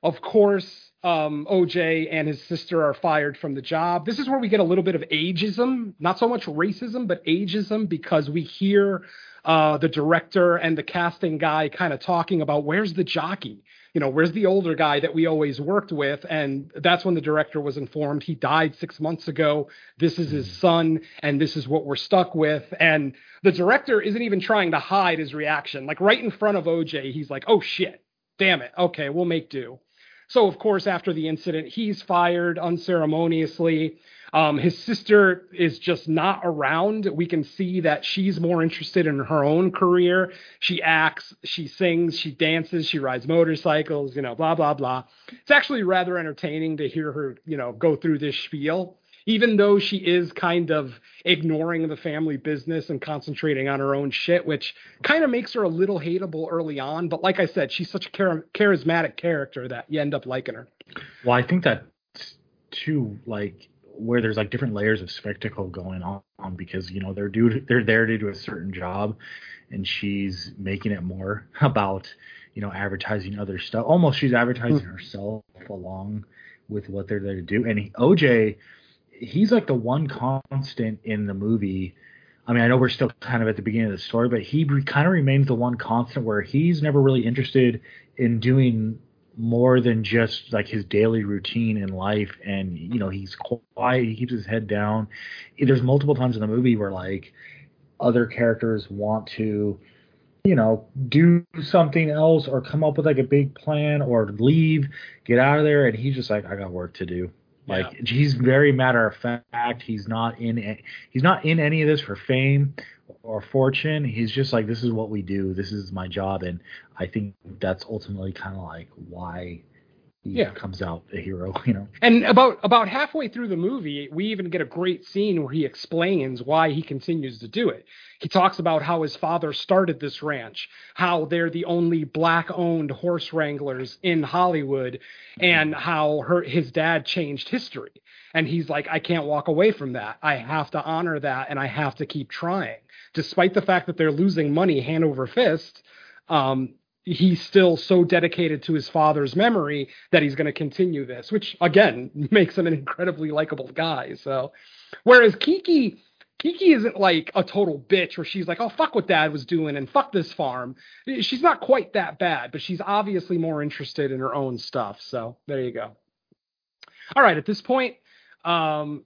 Of course um, OJ and his sister are fired from the job. This is where we get a little bit of ageism, not so much racism, but ageism, because we hear uh, the director and the casting guy kind of talking about where's the jockey? You know, where's the older guy that we always worked with? And that's when the director was informed he died six months ago. This is his son, and this is what we're stuck with. And the director isn't even trying to hide his reaction. Like right in front of OJ, he's like, oh shit, damn it. Okay, we'll make do. So, of course, after the incident, he's fired unceremoniously. Um, his sister is just not around. We can see that she's more interested in her own career. She acts, she sings, she dances, she rides motorcycles, you know, blah, blah, blah. It's actually rather entertaining to hear her, you know, go through this spiel even though she is kind of ignoring the family business and concentrating on her own shit, which kind of makes her a little hateable early on. But like I said, she's such a char- charismatic character that you end up liking her. Well, I think that too, like where there's like different layers of spectacle going on because you know they're due they're there to do a certain job, and she's making it more about you know advertising other stuff. Almost she's advertising hmm. herself along with what they're there to do. And he, OJ he's like the one constant in the movie. I mean, I know we're still kind of at the beginning of the story, but he kind of remains the one constant where he's never really interested in doing more than just like his daily routine in life. And, you know, he's quiet, he keeps his head down. There's multiple times in the movie where like other characters want to, you know, do something else or come up with like a big plan or leave, get out of there. And he's just like, I got work to do. Like yeah. he's very matter of fact. He's not in he's not in any of this for fame or fortune. He's just like this is what we do. This is my job, and I think that's ultimately kind of like why he yeah. comes out a hero, you know. And about about halfway through the movie, we even get a great scene where he explains why he continues to do it. He talks about how his father started this ranch, how they're the only black-owned horse wranglers in Hollywood, and how her, his dad changed history. And he's like, I can't walk away from that. I have to honor that, and I have to keep trying, despite the fact that they're losing money hand over fist. Um, he's still so dedicated to his father's memory that he's going to continue this, which again makes him an incredibly likable guy. So, whereas Keke, Keke isn't like a total bitch where she's like, oh, fuck what dad was doing and fuck this farm. She's not quite that bad, but she's obviously more interested in her own stuff. So, there you go. All right, at this point, um,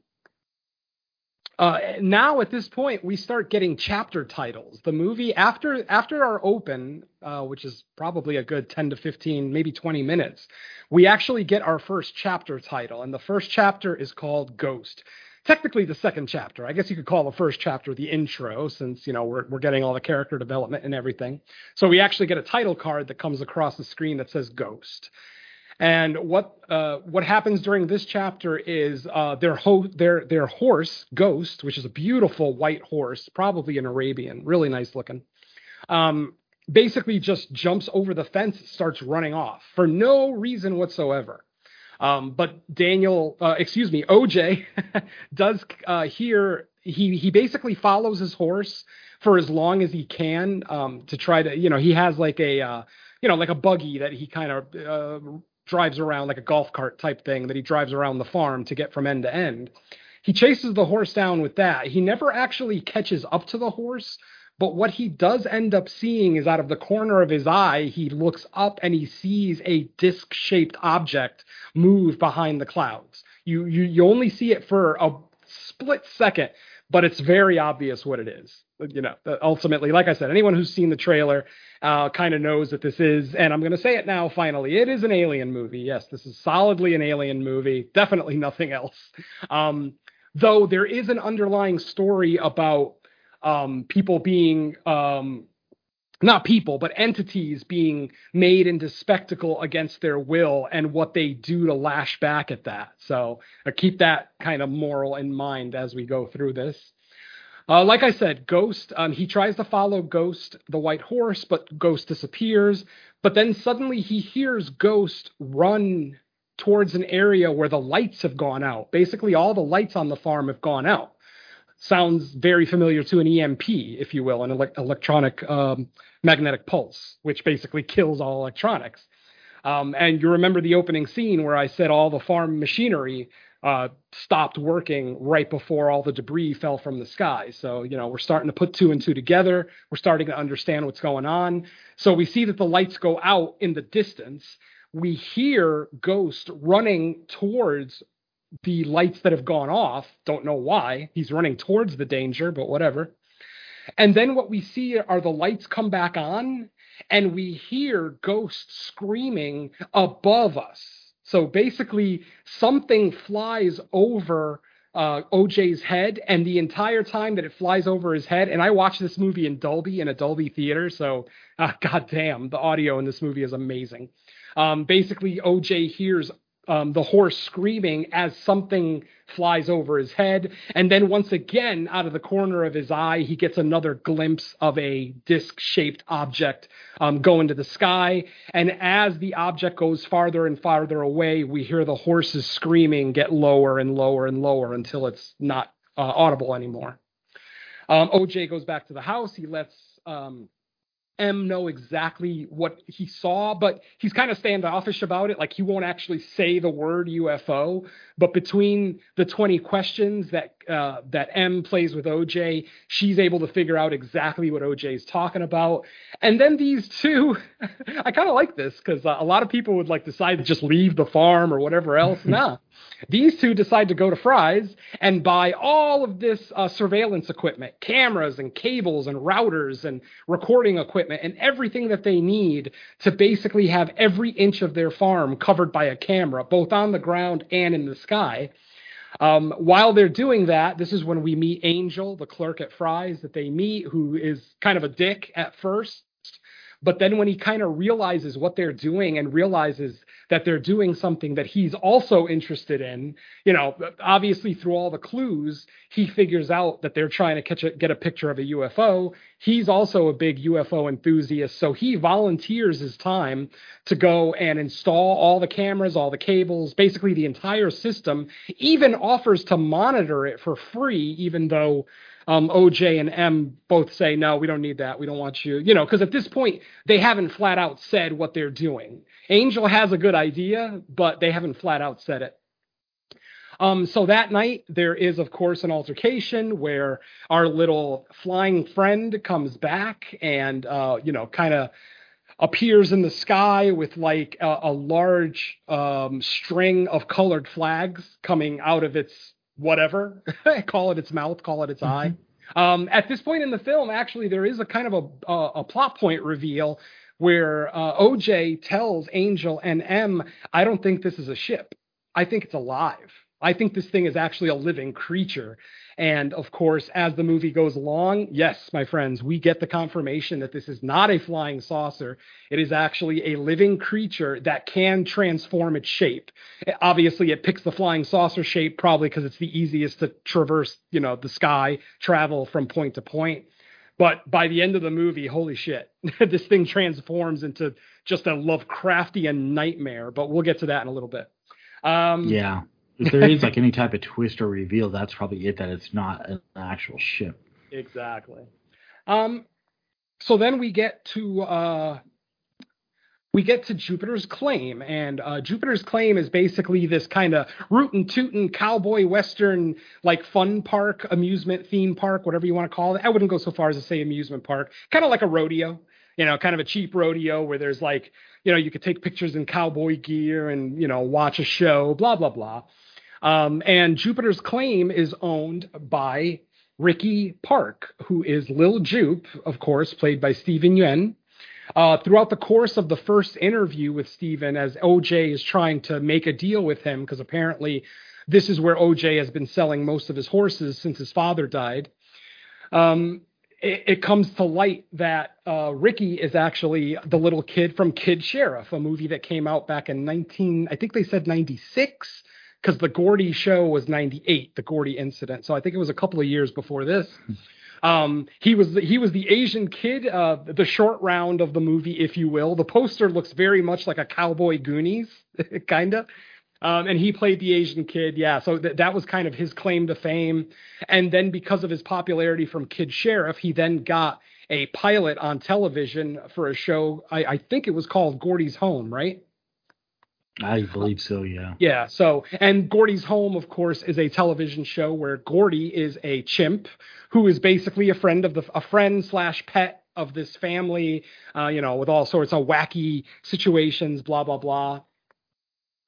uh, now at this point we start getting chapter titles. The movie after after our open, uh, which is probably a good 10 to 15, maybe 20 minutes, we actually get our first chapter title, and the first chapter is called Ghost. Technically, the second chapter. I guess you could call the first chapter the intro, since you know we're we're getting all the character development and everything. So we actually get a title card that comes across the screen that says Ghost. And what uh, what happens during this chapter is uh, their ho- their their horse Ghost, which is a beautiful white horse, probably an Arabian, really nice looking. Um, basically, just jumps over the fence, starts running off for no reason whatsoever. Um, but Daniel, uh, excuse me, OJ does uh, hear he he basically follows his horse for as long as he can um, to try to you know he has like a uh, you know like a buggy that he kind of uh, drives around like a golf cart type thing that he drives around the farm to get from end to end. He chases the horse down with that. He never actually catches up to the horse, but what he does end up seeing is out of the corner of his eye, he looks up and he sees a disc shaped object move behind the clouds. You, you, you only see it for a split second, but it's very obvious what it is. You know, ultimately, like I said, anyone who's seen the trailer uh, kind of knows that this is, and I'm going to say it now finally, it is an alien movie. Yes, this is solidly an alien movie, definitely nothing else. Um, though there is an underlying story about um, people being, um, not people, but entities being made into spectacle against their will and what they do to lash back at that. So uh, keep that kind of moral in mind as we go through this. Uh, like I said, Ghost, um, he tries to follow Ghost, the white horse, but Ghost disappears. But then suddenly he hears Ghost run towards an area where the lights have gone out. Basically, all the lights on the farm have gone out. Sounds very familiar to an EMP, if you will, an ele- electronic um, magnetic pulse, which basically kills all electronics. Um, and you remember the opening scene where I said all the farm machinery uh, stopped working right before all the debris fell from the sky. So, you know, we're starting to put two and two together. We're starting to understand what's going on. So we see that the lights go out in the distance. We hear Ghost running towards the lights that have gone off. Don't know why. He's running towards the danger, but whatever. And then what we see are the lights come back on, and we hear ghosts screaming above us so basically, something flies over uh, OJ's head, and the entire time that it flies over his head, and I watched this movie in Dolby in a Dolby theater, so uh, goddamn, the audio in this movie is amazing. Um, basically, OJ hears um, the horse screaming as something flies over his head. And then once again, out of the corner of his eye, he gets another glimpse of a disc shaped object um, go into the sky. And as the object goes farther and farther away, we hear the horse's screaming get lower and lower and lower until it's not uh, audible anymore. Um, OJ goes back to the house. He lets um, M know exactly what he saw, but he's kind of standoffish about it. Like he won't actually say the word UFO, but between the 20 questions that uh, that M plays with OJ, she's able to figure out exactly what OJ is talking about. And then these two, I kind of like this because uh, a lot of people would like decide to just leave the farm or whatever else. nah, these two decide to go to Fry's and buy all of this uh, surveillance equipment, cameras and cables and routers and recording equipment and everything that they need to basically have every inch of their farm covered by a camera, both on the ground and in the sky. Um, while they're doing that, this is when we meet Angel, the clerk at Fry's that they meet, who is kind of a dick at first. But then when he kind of realizes what they're doing and realizes that they're doing something that he's also interested in. You know, obviously through all the clues, he figures out that they're trying to catch a, get a picture of a UFO. He's also a big UFO enthusiast, so he volunteers his time to go and install all the cameras, all the cables, basically the entire system. Even offers to monitor it for free, even though um, OJ and M both say, no, we don't need that. We don't want you, you know, because at this point, they haven't flat out said what they're doing. Angel has a good idea, but they haven't flat out said it. Um, so that night, there is, of course, an altercation where our little flying friend comes back and, uh, you know, kind of appears in the sky with like a, a large um, string of colored flags coming out of its whatever. call it its mouth, call it its eye. Um, at this point in the film, actually, there is a kind of a, a, a plot point reveal where uh, OJ tells Angel and M, I don't think this is a ship. I think it's alive. I think this thing is actually a living creature. And of course, as the movie goes along, yes, my friends, we get the confirmation that this is not a flying saucer. It is actually a living creature that can transform its shape. Obviously, it picks the flying saucer shape probably because it's the easiest to traverse, you know, the sky, travel from point to point. But by the end of the movie, holy shit, this thing transforms into just a Lovecraftian nightmare. But we'll get to that in a little bit. Um, yeah if there is like any type of twist or reveal, that's probably it. That it's not an actual ship. Exactly. Um. So then we get to uh, we get to Jupiter's claim, and uh, Jupiter's claim is basically this kind of rootin' tootin' cowboy western like fun park, amusement theme park, whatever you want to call it. I wouldn't go so far as to say amusement park, kind of like a rodeo, you know, kind of a cheap rodeo where there's like, you know, you could take pictures in cowboy gear and you know watch a show, blah blah blah. Um, and Jupiter's Claim is owned by Ricky Park, who is Lil Jupe, of course, played by Steven Yeun. Uh, throughout the course of the first interview with Steven, as OJ is trying to make a deal with him, because apparently this is where OJ has been selling most of his horses since his father died. Um, it, it, comes to light that uh, Ricky is actually the little kid from Kid Sheriff, a movie that came out back in 19, I think they said 96 because the Gordy show was 98, the Gordy incident. So I think it was a couple of years before this. Um, he was he was the Asian kid, uh, the short round of the movie, if you will. The poster looks very much like a cowboy Goonies, kinda. Um, and he played the Asian kid, yeah. So th- that was kind of his claim to fame. And then because of his popularity from Kid Sheriff, he then got a pilot on television for a show. I, I think it was called Gordy's Home, right? I believe so, yeah. Yeah. So, and Gordy's Home, of course, is a television show where Gordy is a chimp who is basically a friend of the a friend slash pet of this family. Uh, you know, with all sorts of wacky situations, blah blah blah.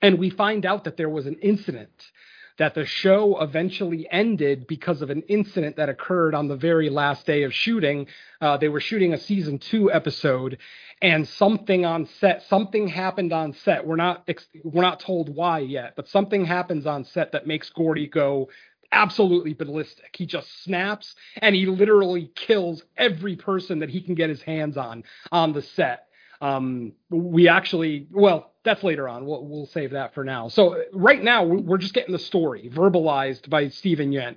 And we find out that there was an incident that the show eventually ended because of an incident that occurred on the very last day of shooting. Uh, they were shooting a season two episode, and something on set, something happened on set. We're not we're not told why yet, but something happens on set that makes Gordy go absolutely ballistic. He just snaps and he literally kills every person that he can get his hands on on the set. Um, we actually, well, that's later on. We'll, we'll save that for now. So right now we're just getting the story verbalized by Steven Yeun.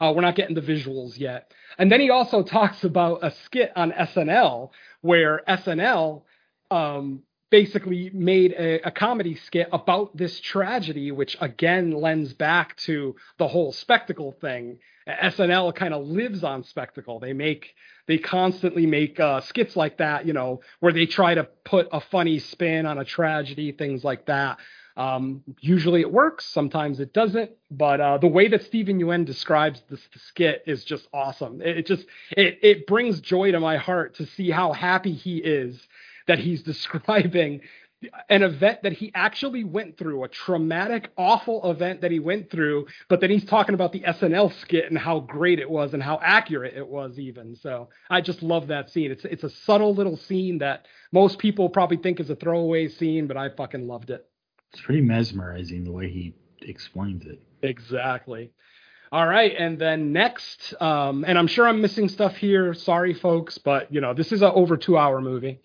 Uh, we're not getting the visuals yet. And then he also talks about a skit on SNL where SNL um, basically made a, a, comedy skit about this tragedy, which again lends back to the whole spectacle thing. SNL kind of lives on spectacle. They make they constantly make uh, skits like that, you know, where they try to put a funny spin on a tragedy, things like that. Um, usually it works, sometimes it doesn't. But uh, the way that Steven Yeun describes this skit is just awesome. It, it just it it brings joy to my heart to see how happy he is that he's describing an event that he actually went through, a traumatic, awful event that he went through, but then he's talking about the SNL skit and how great it was and how accurate it was even. So I just love that scene. It's it's a subtle little scene that most people probably think is a throwaway scene, but I fucking loved it. It's pretty mesmerizing the way he explains it. Exactly. All right, and then next, um, and I'm sure I'm missing stuff here. Sorry, folks, but you know this is an over two hour movie.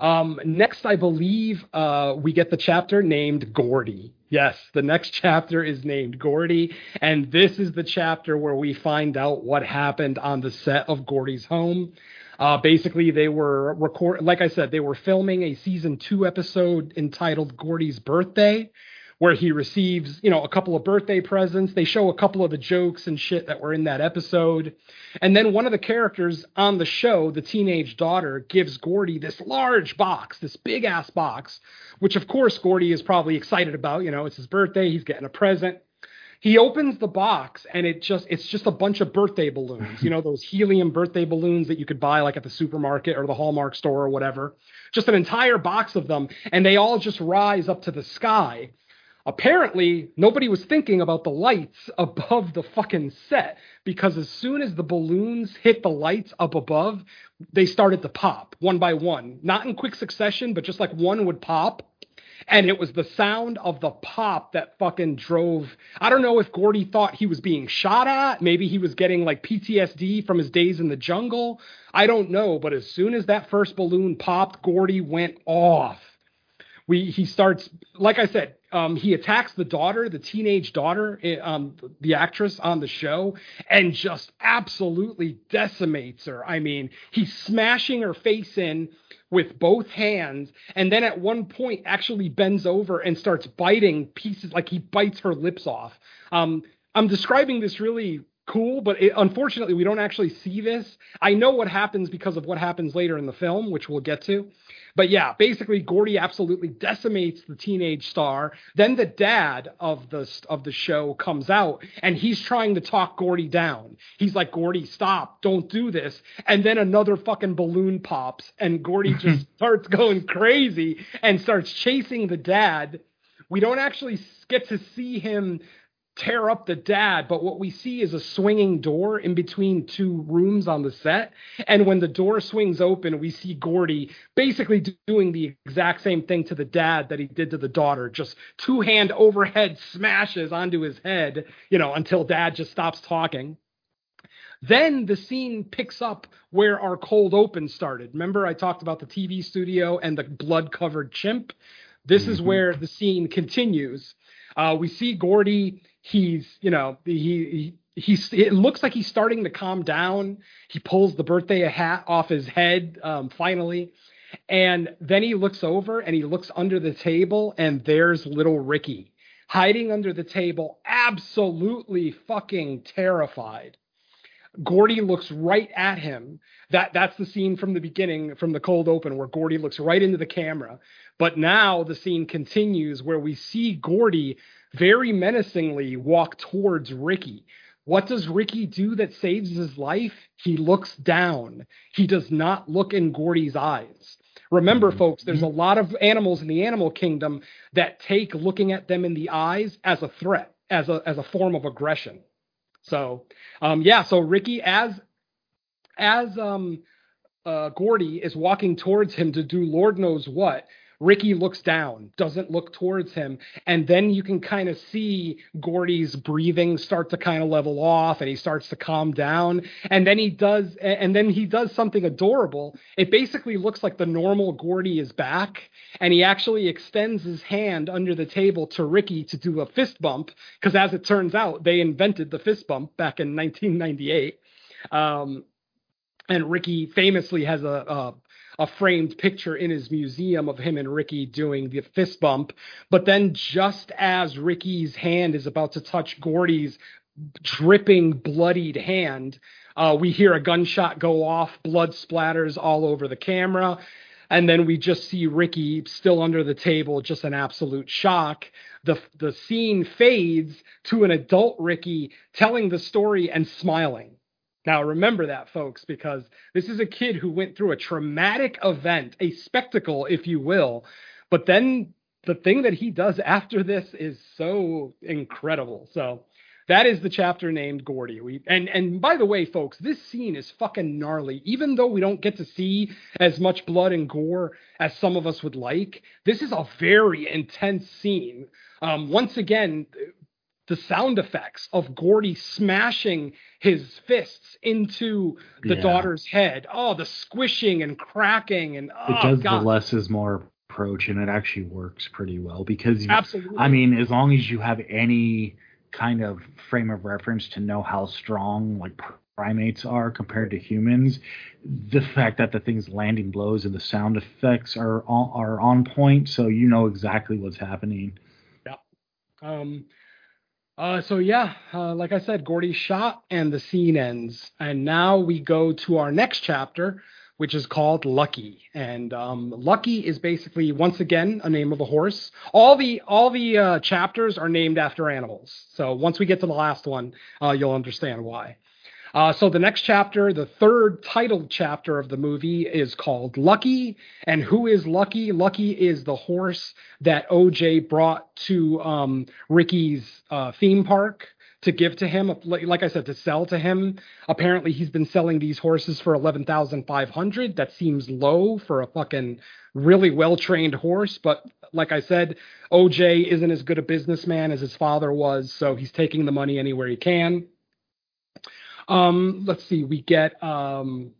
Um, next, I believe uh, we get the chapter named Gordy. Yes, the next chapter is named Gordy, and this is the chapter where we find out what happened on the set of Gordy's home. Uh, basically, they were record, like I said, they were filming a season two episode entitled Gordy's Birthday, where he receives, you know, a couple of birthday presents. They show a couple of the jokes and shit that were in that episode. And then one of the characters on the show, the teenage daughter, gives Gordy this large box, this big ass box, which of course Gordy is probably excited about. You know, it's his birthday, he's getting a present. He opens the box and it just it's just a bunch of birthday balloons. You know those helium birthday balloons that you could buy like at the supermarket or the Hallmark store or whatever. Just an entire box of them and they all just rise up to the sky. Apparently nobody was thinking about the lights above the fucking set because as soon as the balloons hit the lights up above, they started to pop one by one, not in quick succession, but just like one would pop. And it was the sound of the pop that fucking drove. I don't know if Gordy thought he was being shot at. Maybe he was getting like PTSD from his days in the jungle. I don't know. But as soon as that first balloon popped, Gordy went off we he starts like I said, um, he attacks the daughter, the teenage daughter, eh, um, the actress on the show, and just absolutely decimates her. I mean, he's smashing her face in with both hands, and then at one point actually bends over and starts biting pieces, like he bites her lips off. Um, I'm describing this really cool, but it, unfortunately, we don't actually see this. I know what happens because of what happens later in the film, which we'll get to. But yeah, basically Gordy absolutely decimates the teenage star. Then the dad of the of the show comes out and he's trying to talk Gordy down. He's like, "Gordy, stop. Don't do this." And then another fucking balloon pops and Gordy just starts going crazy and starts chasing the dad. We don't actually get to see him tear up the dad, but what we see is a swinging door in between two rooms on the set. And when the door swings open, we see Gordy basically doing the exact same thing to the dad that he did to the daughter, just two hand overhead smashes onto his head, you know, until dad just stops talking. Then the scene picks up where our cold open started. Remember, I talked about the TV studio and the blood covered chimp? This mm-hmm. is where the scene continues. Uh, we see Gordy he's you know he, he he's it looks like he's starting to calm down. He pulls the birthday hat off his head um, finally. And then he looks over and he looks under the table and there's little ricky hiding under the table absolutely fucking terrified. Gordy looks right at him. That that's the scene from the beginning from the cold open where gordy looks right into the camera. But now the scene continues where we see gordy very menacingly walk towards Ricky. What does Ricky do that saves his life? He looks down. He does not look in Gordy's eyes. Remember, mm-hmm. folks, there's a lot of animals in the animal kingdom that take looking at them in the eyes as a threat, as a as a form of aggression. So, um, yeah. So Ricky, as as um, uh, Gordy is walking towards him to do Lord knows what, Ricky looks down, doesn't look towards him, and then you can kind of see Gordy's breathing start to kind of level off, and he starts to calm down, and then he does, and then he does something adorable. It basically looks like the normal Gordy is back, and he actually extends his hand under the table to Ricky to do a fist bump, because as it turns out, they invented the fist bump back in 1998. Um, and Ricky famously has a, a, a framed picture in his museum of him and Ricky doing the fist bump. But then, just as Ricky's hand is about to touch Gordy's dripping, bloodied hand, uh, we hear a gunshot go off, blood splatters all over the camera. And then we just see Ricky still under the table, just an absolute shock. The, the scene fades to an adult Ricky telling the story and smiling. Now, remember that, folks, because this is a kid who went through a traumatic event, a spectacle, if you will. But then the thing that he does after this is so incredible. So that is the chapter named Gordy. We and and by the way, folks, this scene is fucking gnarly. Even though we don't get to see as much blood and gore as some of us would like, this is a very intense scene. Um, once again, the sound effects of Gordy smashing his fists into the yeah. daughter's head. Oh, the squishing and cracking and oh, it does God. the less is more approach, and it actually works pretty well because absolutely. I mean, as long as you have any kind of frame of reference to know how strong like primates are compared to humans, the fact that the thing's landing blows and the sound effects are on, are on point, so you know exactly what's happening. Yeah. Um, uh, so yeah, uh, like I said, Gordy's shot and the scene ends, and now we go to our next chapter, which is called Lucky. And um, Lucky is basically once again a name of a horse. All the all the uh, chapters are named after animals. So once we get to the last one, uh, you'll understand why. Uh, so the next chapter, the third titled chapter of the movie, is called Lucky. And who is Lucky? Lucky is the horse that OJ brought to um, Ricky's uh, theme park to give to him. Like I said, to sell to him. Apparently, he's been selling these horses for eleven thousand five hundred. That seems low for a fucking really well trained horse. But like I said, OJ isn't as good a businessman as his father was, so he's taking the money anywhere he can. Um, let's see, we get um,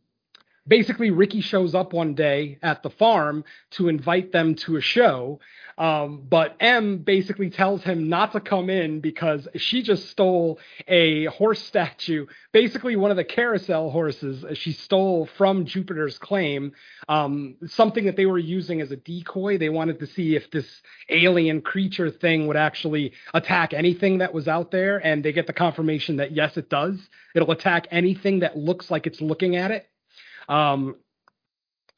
basically Ricky shows up one day at the farm to invite them to a show. Um, but M basically tells him not to come in because she just stole a horse statue, basically one of the carousel horses she stole from Jupiter's claim, um, something that they were using as a decoy. They wanted to see if this alien creature thing would actually attack anything that was out there, and they get the confirmation that yes, it does. It'll attack anything that looks like it's looking at it. Um,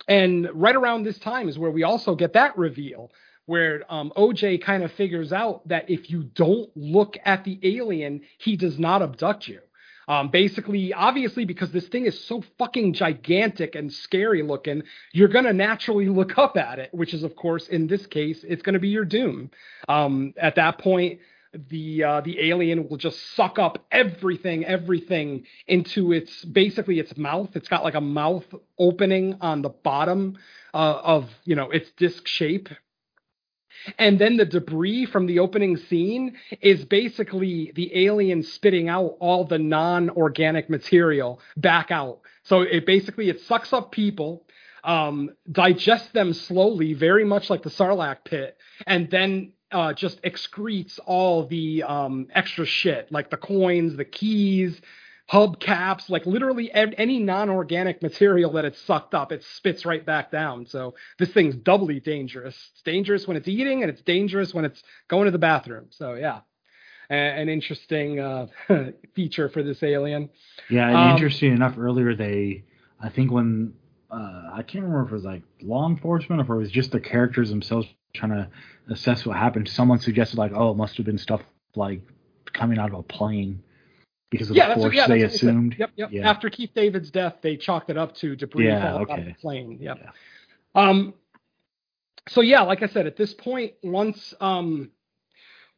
and right around this time is where we also get that reveal where um, OJ kind of figures out that if you don't look at the alien, he does not abduct you. Um, basically, obviously, because this thing is so fucking gigantic and scary looking, you're going to naturally look up at it, which is, of course, in this case, it's going to be your doom. Um, at that point, the uh, the alien will just suck up everything, everything into its basically its mouth. It's got like a mouth opening on the bottom uh, of you know its disc shape, and then the debris from the opening scene is basically the alien spitting out all the non-organic material back out. So it basically it sucks up people, um, digests them slowly, very much like the Sarlacc pit, and then uh, just excretes all the um, extra shit, like the coins, the keys, hubcaps, like literally any non-organic material that it's sucked up, it spits right back down. So this thing's doubly dangerous. It's dangerous when it's eating, and it's dangerous when it's going to the bathroom. So yeah, an interesting uh, feature for this alien. Yeah, and um, interesting enough, earlier they, I think when uh, I can't remember if it was like law enforcement or if it was just the characters themselves trying to assess what happened. Someone suggested like, oh, it must have been stuff like coming out of a plane because of yeah, the force yeah, they assumed. Yep, yep. Yeah. After Keith David's death, they chalked it up to debris yeah, okay. out of the plane. Yep. Yeah. Um. So yeah, like I said, at this point, once um,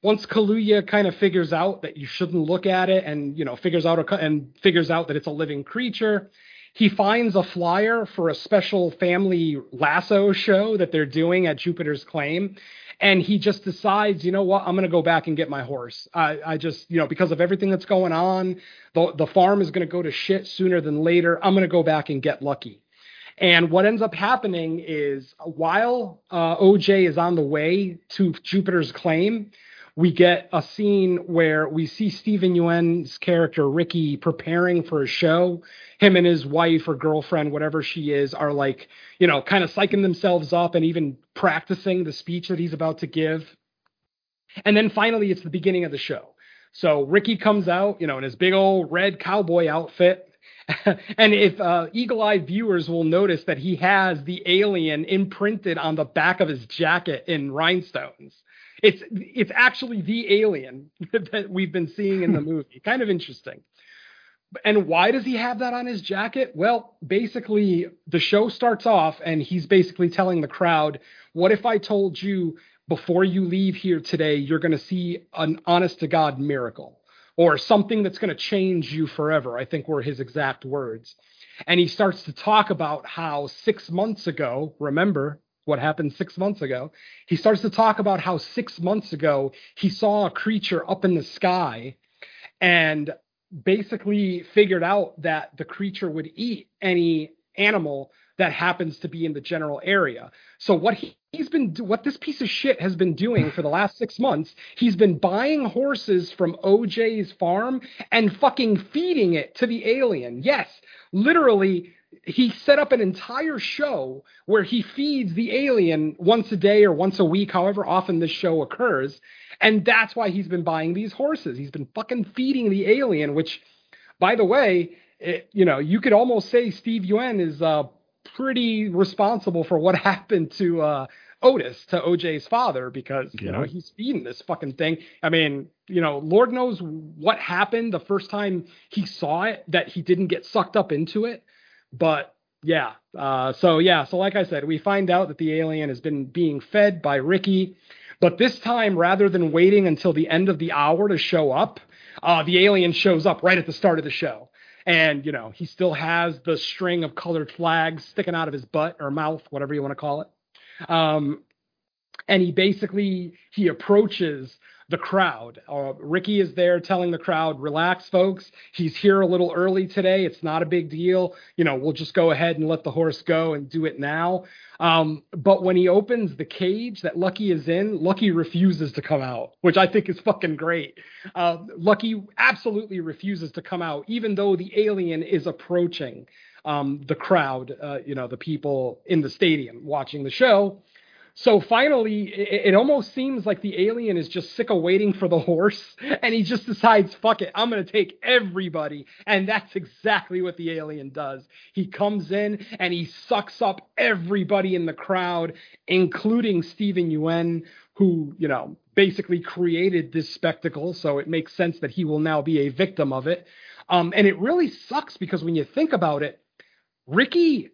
once Kaluuya kind of figures out that you shouldn't look at it, and you know figures out a, and figures out that it's a living creature, he finds a flyer for a special family lasso show that they're doing at Jupiter's Claim, and he just decides, you know what, I'm going to go back and get my horse. I, I just, you know, because of everything that's going on, the, the farm is going to go to shit sooner than later. I'm going to go back and get lucky. And what ends up happening is while uh, OJ is on the way to Jupiter's claim, we get a scene where we see Steven Yeun's character Ricky preparing for a show. Him and his wife or girlfriend, whatever she is, are like, you know, kind of psyching themselves up and even practicing the speech that he's about to give. And then finally, it's the beginning of the show. So Ricky comes out, you know, in his big old red cowboy outfit. and if uh, eagle-eyed viewers will notice that he has the alien imprinted on the back of his jacket in rhinestones it's it's actually the alien that we've been seeing in the movie. kind of interesting. And why does he have that on his jacket? Well, basically, the show starts off and he's basically telling the crowd, What if I told you before you leave here today, you're going to see an honest to God miracle or something that's going to change you forever? I think were his exact words. And he starts to talk about how six months ago, remember, what happened six months ago. He starts to talk about how six months ago he saw a creature up in the sky and basically figured out that the creature would eat any animal that happens to be in the general area. So what he, has been what this piece of shit has been doing for the last 6 months, he's been buying horses from OJ's farm and fucking feeding it to the alien. Yes, literally he set up an entire show where he feeds the alien once a day or once a week, however often this show occurs. And that's why he's been buying these horses. He's been fucking feeding the alien, which, by the way, it, you know, you could almost say Steve Yeun is uh, pretty responsible for what happened to uh, Otis to OJ's father because you know he's feeding this fucking thing. I mean, you know, Lord knows what happened the first time he saw it that he didn't get sucked up into it. But yeah, uh, so yeah, so like I said, we find out that the alien has been being fed by Ricky, but this time rather than waiting until the end of the hour to show up, uh, the alien shows up right at the start of the show. And, you know, he still has the string of colored flags sticking out of his butt or mouth, whatever you want to call it. Um, and he basically he approaches the crowd. Uh, Ricky is there telling the crowd, "Relax, folks. He's here a little early today. It's not a big deal. You know, we'll just go ahead and let the horse go and do it now." Um, but when he opens the cage that Lucky is in, Lucky refuses to come out, which I think is fucking great. Uh, Lucky absolutely refuses to come out, even though the alien is approaching um, the crowd. Uh, you know, the people in the stadium watching the show. So finally, it, it almost seems like the alien is just sick of waiting for the horse, and he just decides, "Fuck it, I'm going to take everybody." And that's exactly what the alien does. He comes in and he sucks up everybody in the crowd, including Steven Yeun, who you know basically created this spectacle. So it makes sense that he will now be a victim of it. Um, and it really sucks because when you think about it, Ricky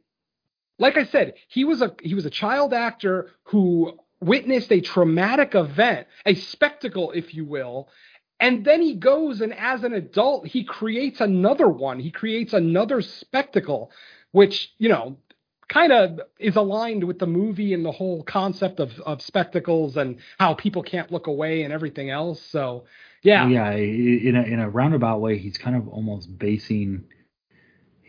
like I said, he was a he was a child actor who witnessed a traumatic event, a spectacle, if you will, and then he goes and as an adult he creates another one. He creates another spectacle, which you know kind of is aligned with the movie and the whole concept of of spectacles and how people can't look away and everything else. So yeah, yeah in a in a roundabout way he's kind of almost basing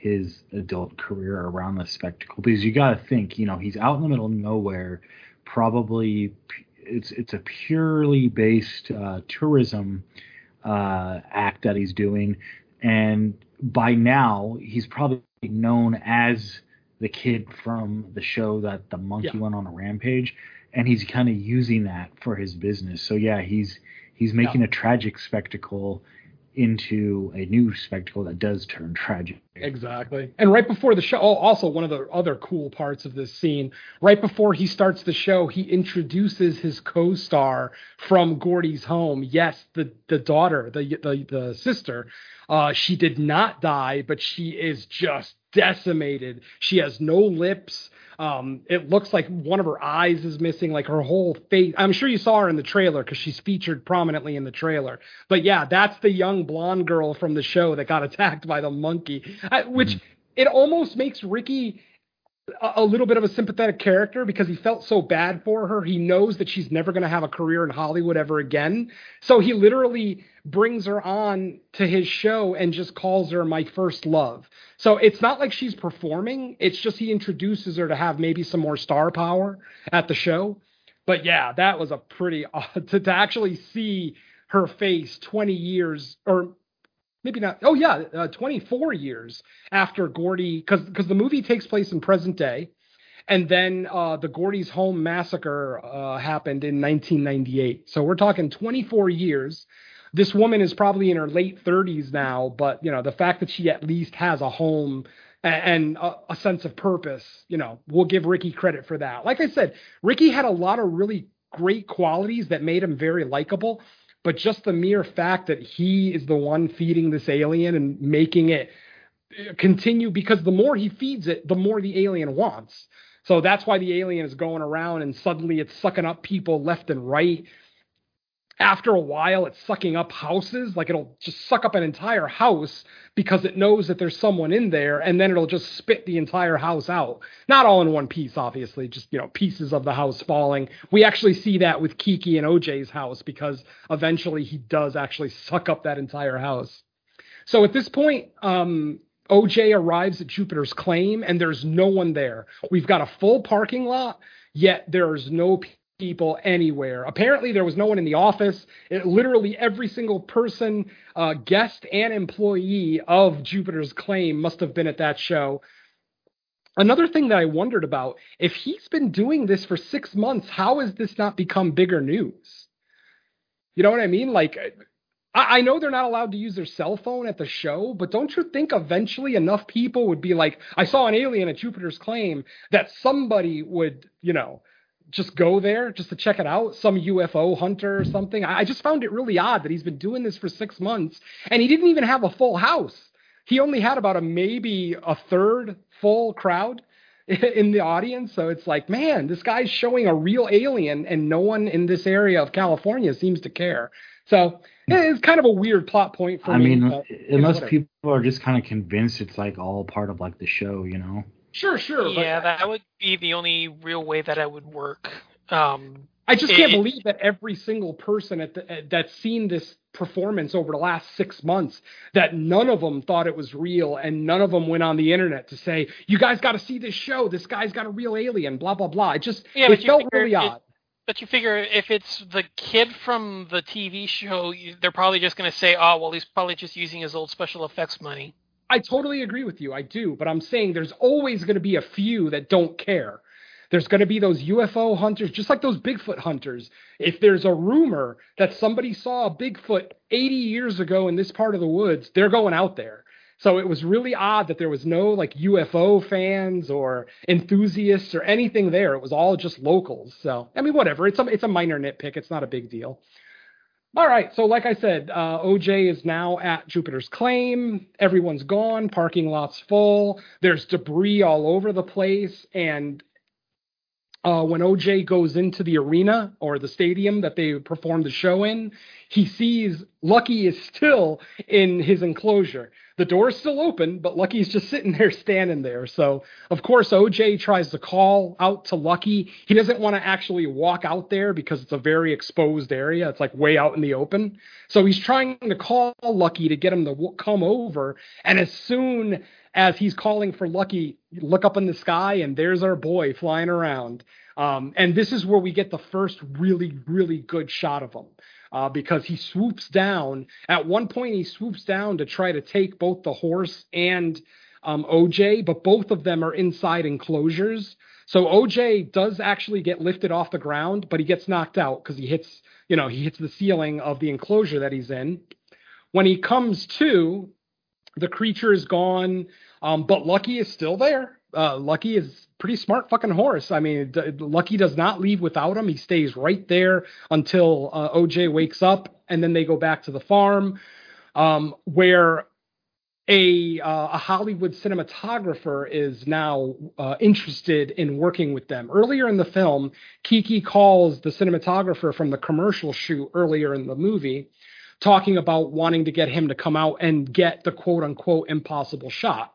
his adult career around the spectacle because you got to think you know he's out in the middle of nowhere probably it's it's a purely based uh, tourism uh, act that he's doing. And by now he's probably known as the kid from the show that the monkey Yeah. went on a rampage and he's kind of using that for his business. So yeah he's he's making a tragic spectacle into a new spectacle that does turn tragic. Exactly. And right before the show, oh, also one of the other cool parts of this scene, right before he starts the show, he introduces his co-star from Gordy's home. Yes, the the daughter, the the, the sister. Uh, she did not die, but she is just decimated. She has no lips. Um, it looks like one of her eyes is missing, like her whole face. I'm sure you saw her in the trailer because she's featured prominently in the trailer. But yeah, that's the young blonde girl from the show that got attacked by the monkey, I, which it almost makes Ricky a, little bit of a sympathetic character because he felt so bad for her. He knows that she's never going to have a career in Hollywood ever again. So he literally brings her on to his show and just calls her my first love. So it's not like she's performing. It's just he introduces her to have maybe some more star power at the show. But yeah, that was a pretty odd to, to actually see her face 20 years or maybe not. Oh yeah, uh, 24 years after Gordy, because because the movie takes place in present day, and then uh, the Gordy's home massacre uh, happened in 1998. So we're talking 24 years. This woman is probably in her late 30s now, but you know the fact that she at least has a home and a sense of purpose, you know, we'll give Ricky credit for that. Like I said, Ricky had a lot of really great qualities that made him very likable but just the mere fact that he is the one feeding this alien and making it continue because the more he feeds it the more the alien wants. So that's why the alien is going around and suddenly it's sucking up people left and right after a while it's sucking up houses like it'll just suck up an entire house because it knows that there's someone in there and then it'll just spit the entire house out. Not all in one piece obviously just you know pieces of the house falling. We actually see that with Keke and oj's house because eventually he does actually suck up that entire house. So at this point um oj arrives at jupiter's claim and there's no one there. We've got a full parking lot yet there's no people anywhere. Apparently, there was no one in the office. It, literally, every single person, uh, guest and employee of Jupiter's Claim must have been at that show. Another thing that I wondered about if he's been doing this for six months, how has this not become bigger news? You know what I mean? Like, I, I know they're not allowed to use their cell phone at the show, but don't you think eventually enough people would be like, I saw an alien at Jupiter's Claim that somebody would, you know, just go there just to check it out, some UFO hunter or something. I just found it really odd that he's been doing this for six months and he didn't even have a full house. He only had about a maybe a third full crowd in the audience. So it's like, man, this guy's showing a real alien and no one in this area of California seems to care. So hmm. it's kind of a weird plot point for I me. mean, you know, unless people are just kind of convinced it's like all part of like the show, you know. Sure, sure. but Yeah, that would be the only real way that I would work. Um, I just can't It- believe that every single person at the, at- that's seen this performance over the last six months, that none of them thought it was real, and none of them went on the internet to say, "You guys got to see this show. This guy's got a real alien." Blah blah blah. It just yeah, it felt really it- odd. But you figure if it's the kid from the TV show, they're probably just going to say, "Oh, well, he's probably just using his old special effects money." I totally agree with you. I do, but I'm saying there's always going to be a few that don't care. There's going to be those UFO hunters, just like those Bigfoot hunters. If there's a rumor that somebody saw a Bigfoot 80 years ago in this part of the woods, they're going out there. So it was really odd that there was no like UFO fans or enthusiasts or anything there. It was all just locals. So I mean, whatever. It's a it's a minor nitpick. It's not a big deal. All right. So, like I said, uh, OJ is now at Jupiter's Claim. Everyone's gone. Parking lot's full. There's debris all over the place. And uh, when OJ goes into the arena or the stadium that they perform the show in, he sees Lucky is still in his enclosure. The door's still open, but Lucky's just sitting there standing there. So, of course, OJ tries to call out to Lucky. He doesn't want to actually walk out there because it's a very exposed area. It's like way out in the open. So he's trying to call Lucky to get him to come over. And as soon as he's calling for Lucky, look up in the sky and there's our boy flying around. Um, and this is where we get the first really, really good shot of him uh, because he swoops down. At one point, he swoops down to try to take both the horse and um, OJ, but both of them are inside enclosures. So OJ does actually get lifted off the ground, but he gets knocked out because he hits, you know, he hits the ceiling of the enclosure that he's in. When he comes to, the creature is gone, um, but Lucky is still there. Uh, Lucky is pretty smart fucking horse. I mean, d- Lucky does not leave without him. He stays right there until uh, OJ wakes up, and then they go back to the farm, um, where a uh, a Hollywood cinematographer is now uh, interested in working with them. Earlier in the film, Keke calls the cinematographer from the commercial shoot earlier in the movie, talking about wanting to get him to come out and get the quote unquote impossible shot.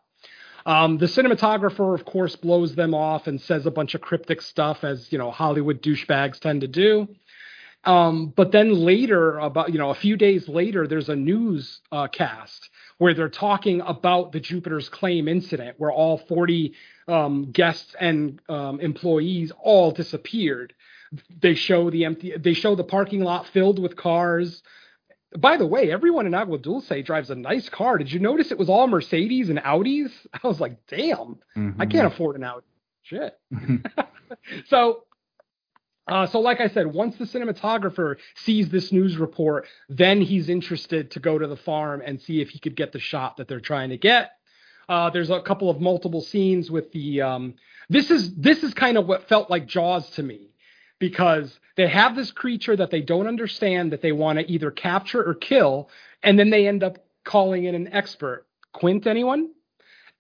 Um, the cinematographer, of course, blows them off and says a bunch of cryptic stuff, as you know Hollywood douchebags tend to do. Um, but then later, about you know, a few days later, there's a news uh, cast where they're talking about the Jupiter's Claim incident, where all 40 um, guests and um, employees all disappeared. They show the empty. They show the parking lot filled with cars. By the way, everyone in Agua Dulce drives a nice car. Did you notice it was all Mercedes and Audis? I was like, damn, I can't afford an Audi. Shit. so uh, so, like I said, once the cinematographer sees this news report, then he's interested to go to the farm and see if he could get the shot that they're trying to get. Uh, there's a couple of multiple scenes with the. Um, this is this is kind of what felt like Jaws to me, because they have this creature that they don't understand that they want to either capture or kill, and then they end up calling in an expert. Quint, anyone?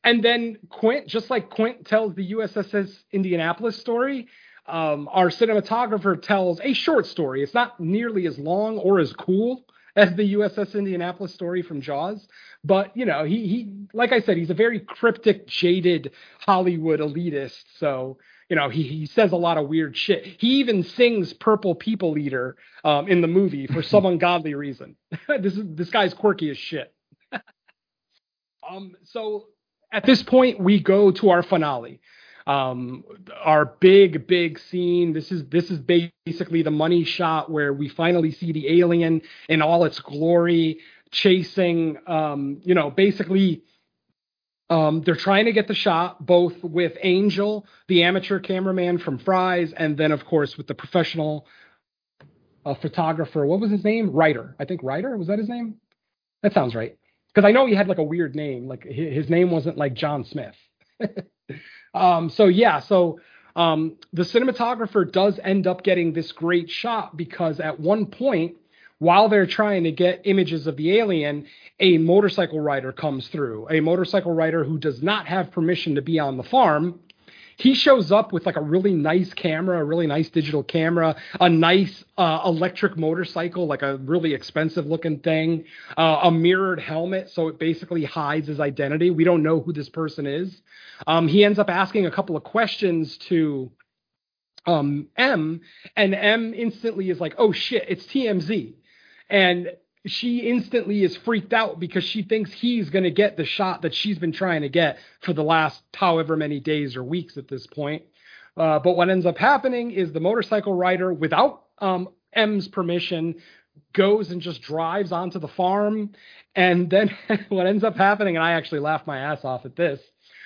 And then Quint, just like Quint tells the USS Indianapolis story, um, our cinematographer tells a short story. It's not nearly as long or as cool as the USS Indianapolis story from Jaws, but you know, he he like I said, he's a very cryptic, jaded Hollywood elitist. So you know, he he says a lot of weird shit. He even sings "Purple People Eater" um, in the movie for some ungodly reason. this is this guy's quirky as shit. um, so at this point, we go to our finale um our big big scene this is this is basically the money shot where we finally see the alien in all its glory chasing um you know basically um they're trying to get the shot both with angel the amateur cameraman from Fry's and then of course with the professional uh, photographer. What was his name? Ryder. I think Ryder? Was that his name? That sounds right. Because i know he had like a weird name. Like his, his name wasn't like john smith. Um, so yeah, so Um, the cinematographer does end up getting this great shot because at one point, while they're trying to get images of the alien, a motorcycle rider comes through. A motorcycle rider who does not have permission to be on the farm he shows up with like a really nice camera, a really nice digital camera, a nice uh, electric motorcycle, like a really expensive looking thing, uh, a mirrored helmet, so it basically hides his identity. We don't know who this person is. Um, he ends up asking a couple of questions to um, M, and M instantly is like, "Oh shit, it's TMZ," and she instantly is freaked out because she thinks he's going to get the shot that she's been trying to get for the last however many days or weeks at this point. Uh, but what ends up happening is the motorcycle rider, without um, M's permission, goes and just drives onto the farm. And then what ends up happening, and I actually laughed my ass off at this,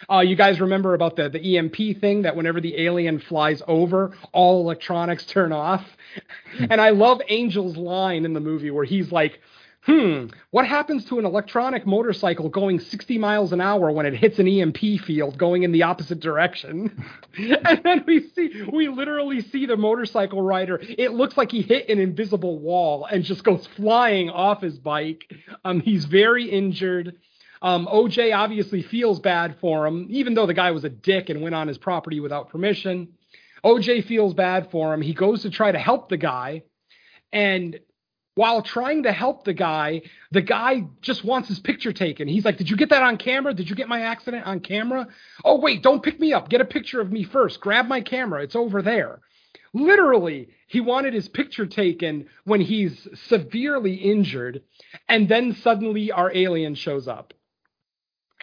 uh, you guys remember about the, the EMP thing that whenever the alien flies over, all electronics turn off? and I love Angel's line in the movie where he's like, hmm, what happens to an electronic motorcycle going 60 miles an hour when it hits an EMP field going in the opposite direction? and then we see, we literally see the motorcycle rider. It looks like he hit an invisible wall and just goes flying off his bike. Um, he's very injured. Um, OJ obviously feels bad for him, even though the guy was a dick and went on his property without permission. OJ feels bad for him. He goes to try to help the guy. And while trying to help the guy, the guy just wants his picture taken. He's like, Did you get that on camera? Did you get my accident on camera? Oh, wait, don't pick me up. Get a picture of me first. Grab my camera. It's over there. Literally, he wanted his picture taken when he's severely injured. And then suddenly our alien shows up.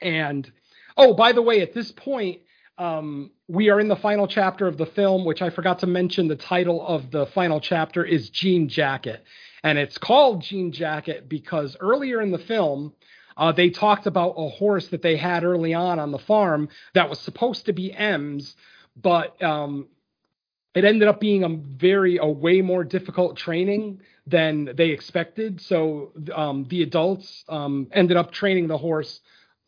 And oh, by the way, at this point, um, we are in the final chapter of the film, which I forgot to mention. The title of the final chapter is Jean Jacket. And it's called Jean Jacket because earlier in the film, uh, they talked about a horse that they had early on on the farm that was supposed to be M's, but um, it ended up being a very, a way more difficult training than they expected. So um, the adults um, ended up training the horse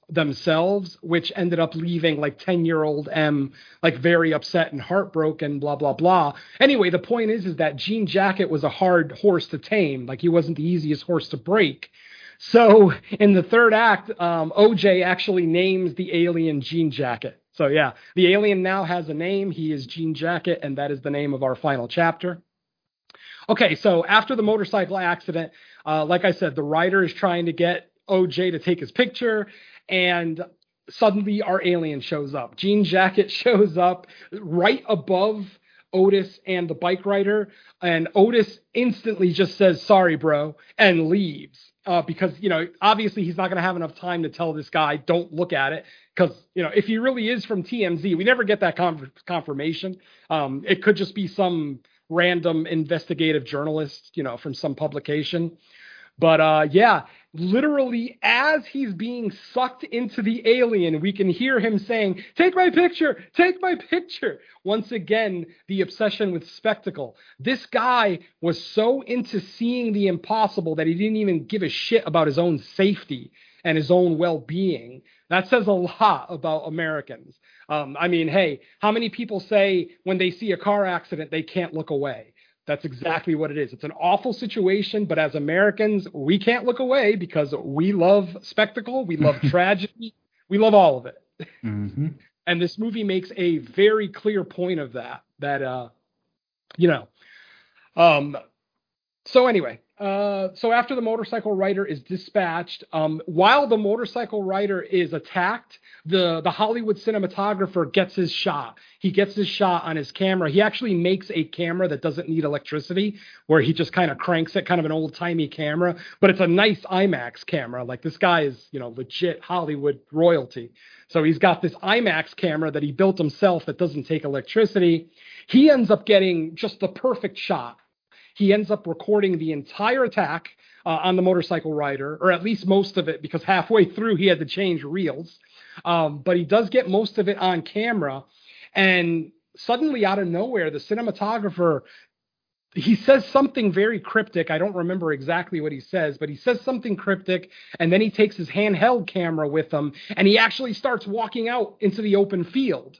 themselves, which ended up leaving like 10 year old M like very upset and heartbroken, blah, blah, blah. Anyway, the point is, is that Jean Jacket was a hard horse to tame. Like he wasn't the easiest horse to break. So in the third act, um, OJ actually names the alien Jean Jacket. So yeah, the alien now has a name. He is Jean Jacket, and that is the name of our final chapter. Okay, so after the motorcycle accident, uh, like I said, the writer is trying to get OJ to take his picture and suddenly our alien shows up. Jean Jacket shows up right above Otis and the bike rider, and Otis instantly just says, "Sorry, bro," and leaves. Uh, because you know, obviously, he's not going to have enough time to tell this guy, "Don't look at it." Because you know, if he really is from TMZ, we never get that confirmation. Um, it could just be some random investigative journalist, you know, from some publication. But uh, yeah, literally as he's being sucked into the alien, we can hear him saying, Take my picture, take my picture. Once again, the obsession with spectacle. This guy was so into seeing the impossible that he didn't even give a shit about his own safety and his own well being. That says a lot about Americans. Um, I mean, hey, how many people say when they see a car accident, they can't look away? That's exactly what it is. It's an awful situation, but as Americans, we can't look away because we love spectacle, we love tragedy, we love all of it. Mm-hmm. And this movie makes a very clear point of that. That uh, you know, um. So anyway, uh, so after the motorcycle rider is dispatched, um, while the motorcycle rider is attacked, the the Hollywood cinematographer gets his shot. He gets his shot on his camera. He actually makes a camera that doesn't need electricity, where he just kind of cranks it, kind of an old timey camera. But it's a nice IMAX camera. Like this guy is, you know, legit Hollywood royalty. So he's got this IMAX camera that he built himself that doesn't take electricity. He ends up getting just the perfect shot he ends up recording the entire attack uh, on the motorcycle rider, or at least most of it, because halfway through he had to change reels. Um, but he does get most of it on camera. And suddenly, out of nowhere, the cinematographer he says something very cryptic. I don't remember exactly what he says, but he says something cryptic, and then he takes his handheld camera with him, and he actually starts walking out into the open field.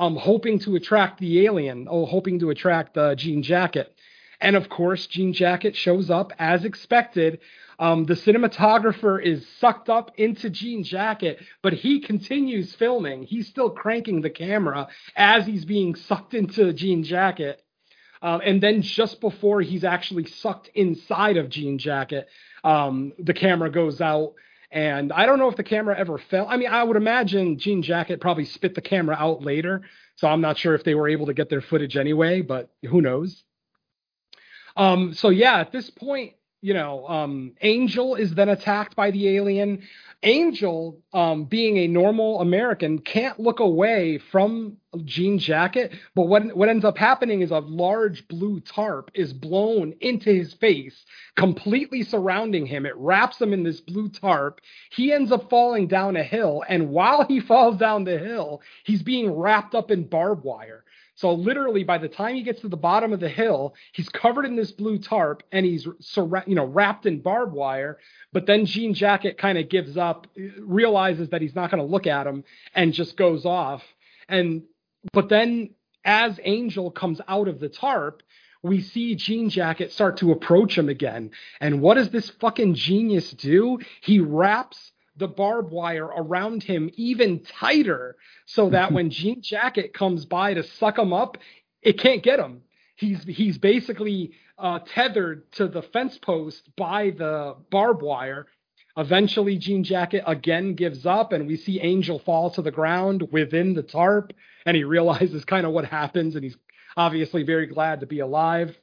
um, hoping to attract the alien, oh, hoping to attract uh, Jean Jacket. And of course, Jean Jacket shows up as expected. Um, the cinematographer is sucked up into Jean Jacket, but he continues filming. He's still cranking the camera as he's being sucked into Jean Jacket. Um, and then just before he's actually sucked inside of Jean Jacket, um, the camera goes out. And I don't know if the camera ever fell. I mean, I would imagine Jean Jacket probably spit the camera out later. So I'm not sure if they were able to get their footage anyway, but who knows? Um, so yeah, at this point, you know, um, Angel is then attacked by the alien. Angel, um, being a normal American, can't look away from Jean Jacket, but what what ends up happening is a large blue tarp is blown into his face, completely surrounding him. It wraps him in this blue tarp. He ends up falling down a hill, and while he falls down the hill, he's being wrapped up in barbed wire. So literally, by the time he gets to the bottom of the hill, he's covered in this blue tarp and he's you know wrapped in barbed wire. But then Jean Jacket kind of gives up, realizes that he's not going to look at him, and just goes off. And but then as Angel comes out of the tarp, we see Jean Jacket start to approach him again. And what does this fucking genius do? He wraps the barbed wire around him even tighter so that when Jean Jacket comes by to suck him up, it can't get him. He's he's basically uh, tethered to the fence post by the barbed wire. Eventually, Jean Jacket again gives up, and we see Angel fall to the ground within the tarp, and he realizes kind of what happens, and he's obviously very glad to be alive.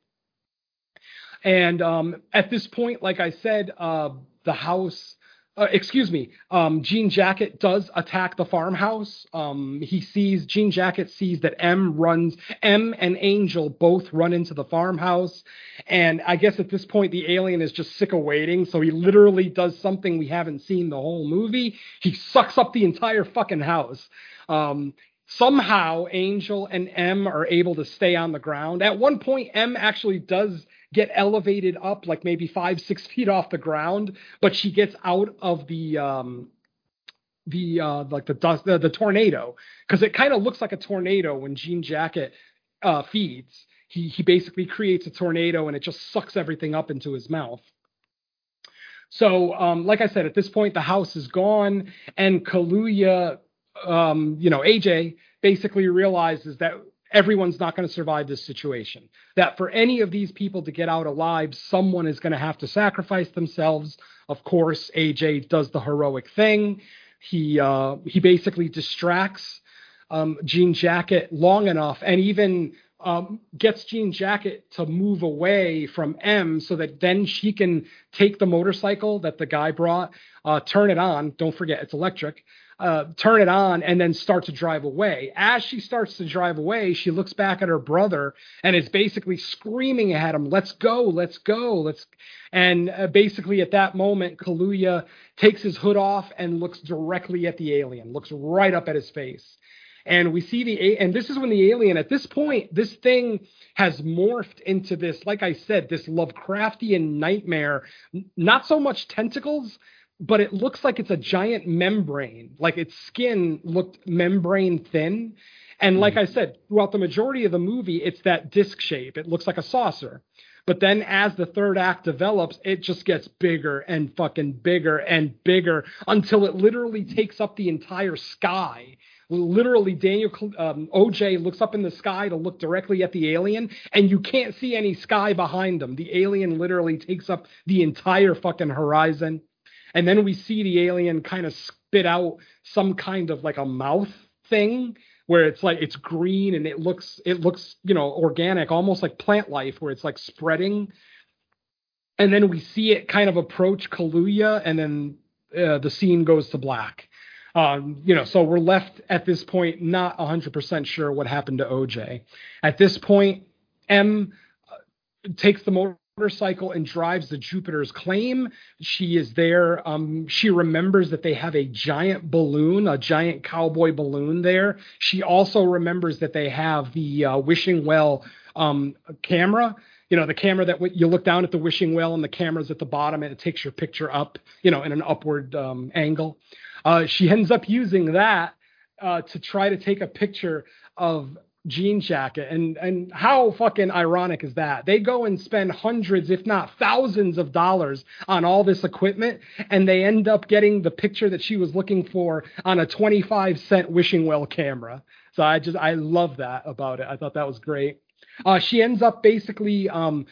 And um, at this point, like I said, uh, the house uh, excuse me, um, Jean Jacket does attack the farmhouse. Um, he sees Jean Jacket sees that M runs M and Angel both run into the farmhouse, and I guess at this point the alien is just sick of waiting, so he literally does something we haven't seen the whole movie. He sucks up the entire fucking house. Um, somehow Angel and M are able to stay on the ground. At one point, M actually does get elevated up like maybe five six feet off the ground, but she gets out of the um, the uh, like the dust the, tornado because it kind of looks like a tornado when Jean Jacket uh, feeds. He he basically creates a tornado and it just sucks everything up into his mouth. So, um, like I said, at this point the house is gone, and Kaluuya, um, you know, AJ basically realizes that everyone's not going to survive this situation. That for any of these people to get out alive, someone is going to have to sacrifice themselves. Of course, AJ does the heroic thing. He uh, he basically distracts um, Jean Jacket long enough, and even um, gets Jean Jacket to move away from M so that then she can take the motorcycle that the guy brought, uh, turn it on. Don't forget, it's electric uh, turn it on and then start to drive away. As she starts to drive away, she looks back at her brother and is basically screaming at him, "Let's go, let's go, let's." And uh, basically, at that moment, Kaluuya takes his hood off and looks directly at the alien, looks right up at his face. And we see the and this is when the alien at this point this thing has morphed into this like I said this Lovecraftian nightmare not so much tentacles but it looks like it's a giant membrane. Like its skin looked membrane thin. And like mm. I said, throughout the majority of the movie, it's that disc shape. It looks like a saucer. But then as the third act develops, it just gets bigger and fucking bigger and bigger until it literally takes up the entire sky. Literally, Daniel um, OJ looks up in the sky to look directly at the alien, and you can't see any sky behind them. The alien literally takes up the entire fucking horizon and then we see the alien kind of spit out some kind of like a mouth thing where it's like it's green and it looks it looks you know organic almost like plant life where it's like spreading. And then we see it kind of approach Kaluuya and then uh, the scene goes to black. Um, you know so we're left at this point not 100% sure what happened to OJ at this point M uh, takes the motor motorcycle and drives the Jupiter's claim. She is there. Um, she remembers that they have a giant balloon, a giant cowboy balloon there. She also remembers that they have the uh, wishing well um, camera. You know, the camera that w- you look down at the wishing well and the camera's at the bottom and it takes your picture up, you know, in an upward um, angle. Uh, she ends up using that uh, to try to take a picture of jean jacket and and how fucking ironic is that they go and spend hundreds if not thousands of dollars on all this equipment and they end up getting the picture that she was looking for on a 25 cent wishing well camera so i just i love that about it i thought that was great uh, she ends up basically um,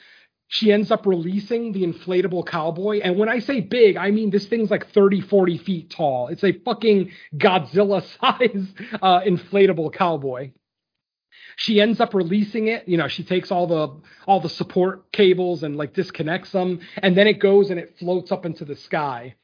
she ends up releasing the inflatable cowboy. And when I say big, I mean this thing's like 30, 40 feet tall. It's a fucking Godzilla size uh, inflatable cowboy. She ends up releasing it. You know, she takes all the all the support cables and like disconnects them, and then it goes and it floats up into the sky.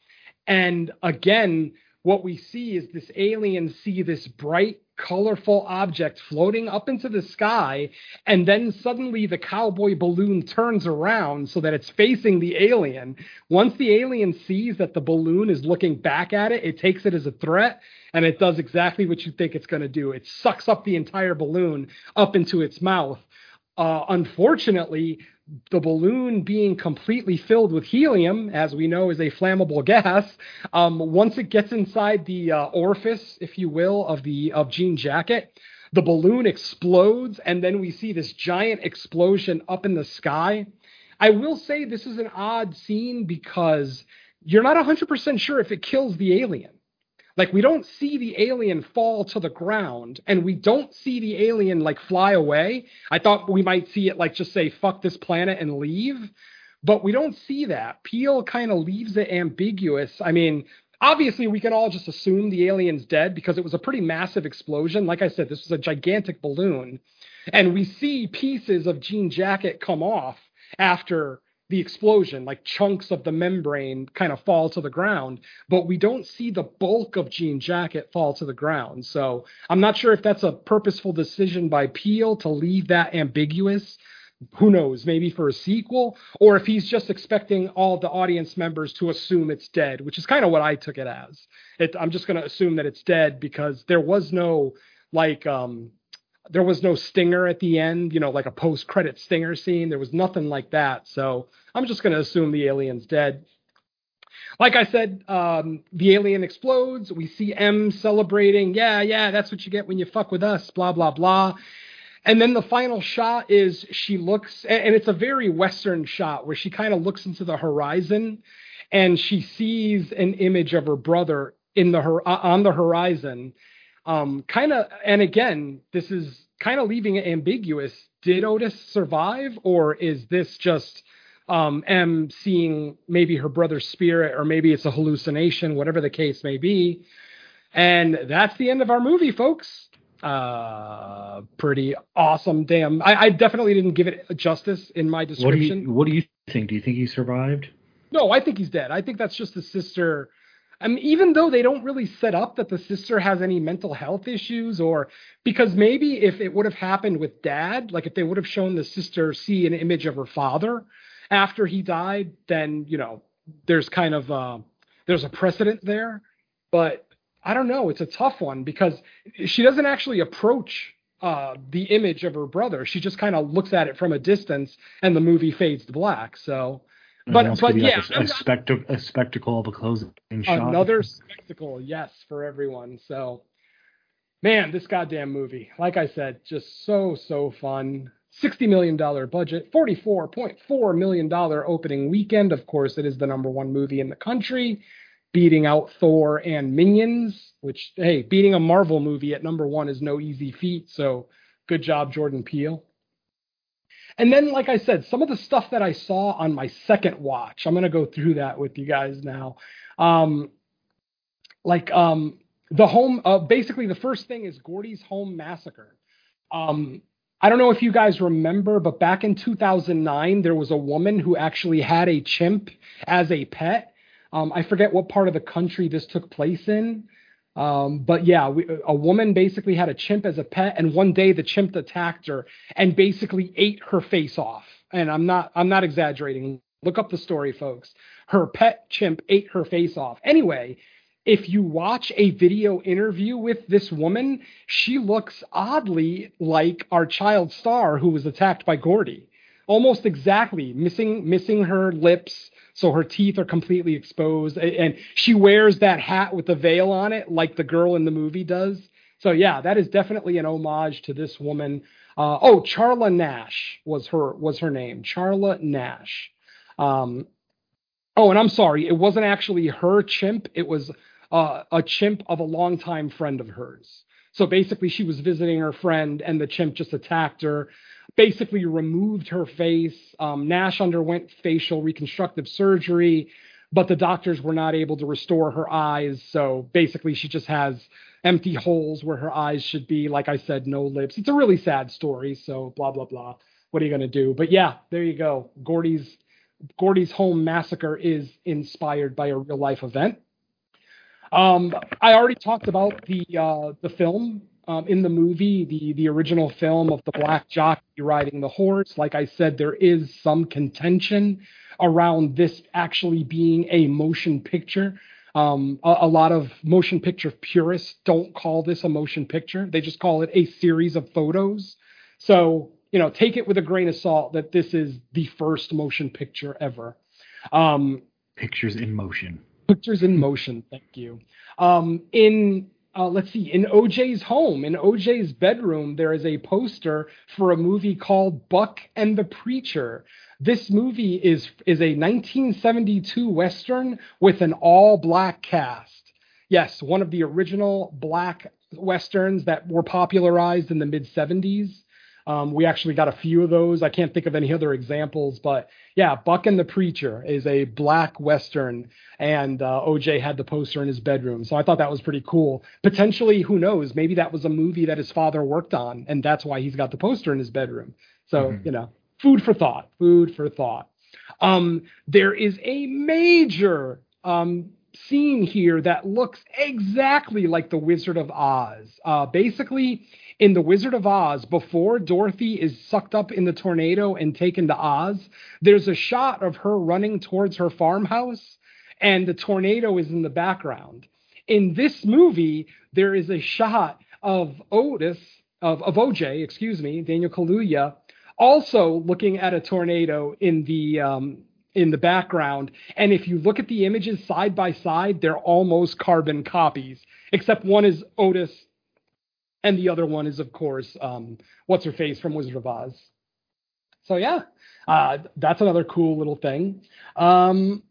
And again, what we see is this alien see this bright colorful object floating up into the sky and then suddenly the cowboy balloon turns around so that it's facing the alien. Once the alien sees that the balloon is looking back at it it takes it as a threat and it does exactly what you think it's going to do. It sucks up the entire balloon up into its mouth uh, unfortunately the balloon being completely filled with helium, as we know is a flammable gas, um, once it gets inside the uh, orifice, if you will, of the of Jean Jacket, the balloon explodes, and then we see this giant explosion up in the sky. I will say this is an odd scene because you're not 100% sure if it kills the alien. Like we don't see the alien fall to the ground and we don't see the alien like fly away. I thought we might see it like just say fuck this planet and leave, but we don't see that. Peele kind of leaves it ambiguous. I mean, obviously we can all just assume the alien's dead because it was a pretty massive explosion. Like I said, this was a gigantic balloon and we see pieces of Jean Jacket come off after the explosion, like chunks of the membrane kind of fall to the ground, but we don't see the bulk of Jean Jacket fall to the ground. So I'm not sure if that's a purposeful decision by Peele to leave that ambiguous. Who knows, maybe for a sequel, or if he's just expecting all the audience members to assume it's dead, which is kind of what I took it as. It, I'm just going to assume that it's dead because there was no like um there was no stinger at the end, you know, like a post credit stinger scene. There was nothing like that. So I'm just going to assume the alien's dead. Like I said, um, the alien explodes. We see M celebrating. Yeah, yeah, that's what you get when you fuck with us. Blah blah blah. And then the final shot is she looks, and it's a very Western shot where she kind of looks into the horizon, and she sees an image of her brother in the on the horizon. Um, kind of, and again, this is kind of leaving it ambiguous. Did Otis survive, or is this just um, M seeing maybe her brother's spirit, or maybe it's a hallucination, whatever the case may be. And that's the end of our movie, folks. Uh, pretty awesome. Damn, I, I definitely didn't give it justice in my description. What do you What do you think? Do you think he survived? No, I think he's dead. I think that's just the sister. I mean, even though they don't really set up that the sister has any mental health issues, or because maybe if it would have happened with dad, like if they would have shown the sister see an image of her father, after he died, then you know there's kind of uh, there's a precedent there. But I don't know. It's a tough one because she doesn't actually approach uh, the image of her brother. She just kind of looks at it from a distance, and the movie fades to black. So, but but yeah, like a, a, spectacle, a spectacle of a closing shot. Another spectacle, yes, for everyone. So, man, this goddamn movie, like I said, just so so fun. $60 million budget, $44.4 million opening weekend. Of course, it is the number one movie in the country, beating out Thor and Minions, which, hey, beating a Marvel movie at number one is no easy feat. So good job, Jordan Peele. And then, like I said, some of the stuff that I saw on my second watch, I'm going to go through that with you guys now. Um, like um, the home, uh, basically, the first thing is Gordy's Home Massacre. Um, I don't know if you guys remember, but back in 2009, there was a woman who actually had a chimp as a pet. Um, I forget what part of the country this took place in. Um, but yeah, we, a woman basically had a chimp as a pet, and one day the chimp attacked her and basically ate her face off. And I'm not, I'm not exaggerating. Look up the story, folks. Her pet chimp ate her face off. Anyway, if you watch a video interview with this woman, she looks oddly like our child star who was attacked by Gordy. Almost exactly, missing missing her lips, so her teeth are completely exposed, and she wears that hat with the veil on it, like the girl in the movie does. So yeah, that is definitely an homage to this woman. Uh, oh, Charla Nash was her was her name. Charla Nash. Um, oh, and I'm sorry, it wasn't actually her chimp. It was uh, a chimp of a longtime friend of hers. So basically, she was visiting her friend, and the chimp just attacked her. Basically, removed her face. Um, Nash underwent facial reconstructive surgery, but the doctors were not able to restore her eyes. So basically, she just has empty holes where her eyes should be. Like I said, no lips. It's a really sad story. So blah blah blah. What are you gonna do? But yeah, there you go. Gordy's Gordy's home massacre is inspired by a real life event. Um, I already talked about the uh, the film um, in the movie, the the original film of the black jockey riding the horse. Like I said, there is some contention around this actually being a motion picture. Um, a, a, lot of motion picture purists don't call this a motion picture; they just call it a series of photos. So you know, take it with a grain of salt that this is the first motion picture ever. Um, Pictures in motion. Pictures in motion. Thank you. Um, in uh, let's see, in OJ's home, in OJ's bedroom, there is a poster for a movie called Buck and the Preacher. This movie is is a 1972 western with an all black cast. Yes, one of the original black westerns that were popularized in the mid 70s. Um, we actually got a few of those. I can't think of any other examples, but yeah, Buck and the Preacher is a black western, and uh, OJ had the poster in his bedroom. So I thought that was pretty cool. Potentially, who knows? Maybe that was a movie that his father worked on, and that's why he's got the poster in his bedroom. So mm-hmm. you know, food for thought. Food for thought. Um, there is a major um, scene here that looks exactly like the Wizard of Oz. Uh, basically, in The Wizard of Oz, before Dorothy is sucked up in the tornado and taken to Oz, there's a shot of her running towards her farmhouse, and the tornado is in the background. In this movie, there is a shot of Otis, of, of OJ, excuse me, Daniel Kaluuya, also looking at a tornado in the um, in the background. And if you look at the images side by side, they're almost carbon copies, except one is Otis and the other one is of course um, what's her face from Wizard of Oz. So yeah, uh, that's another cool little thing. Um,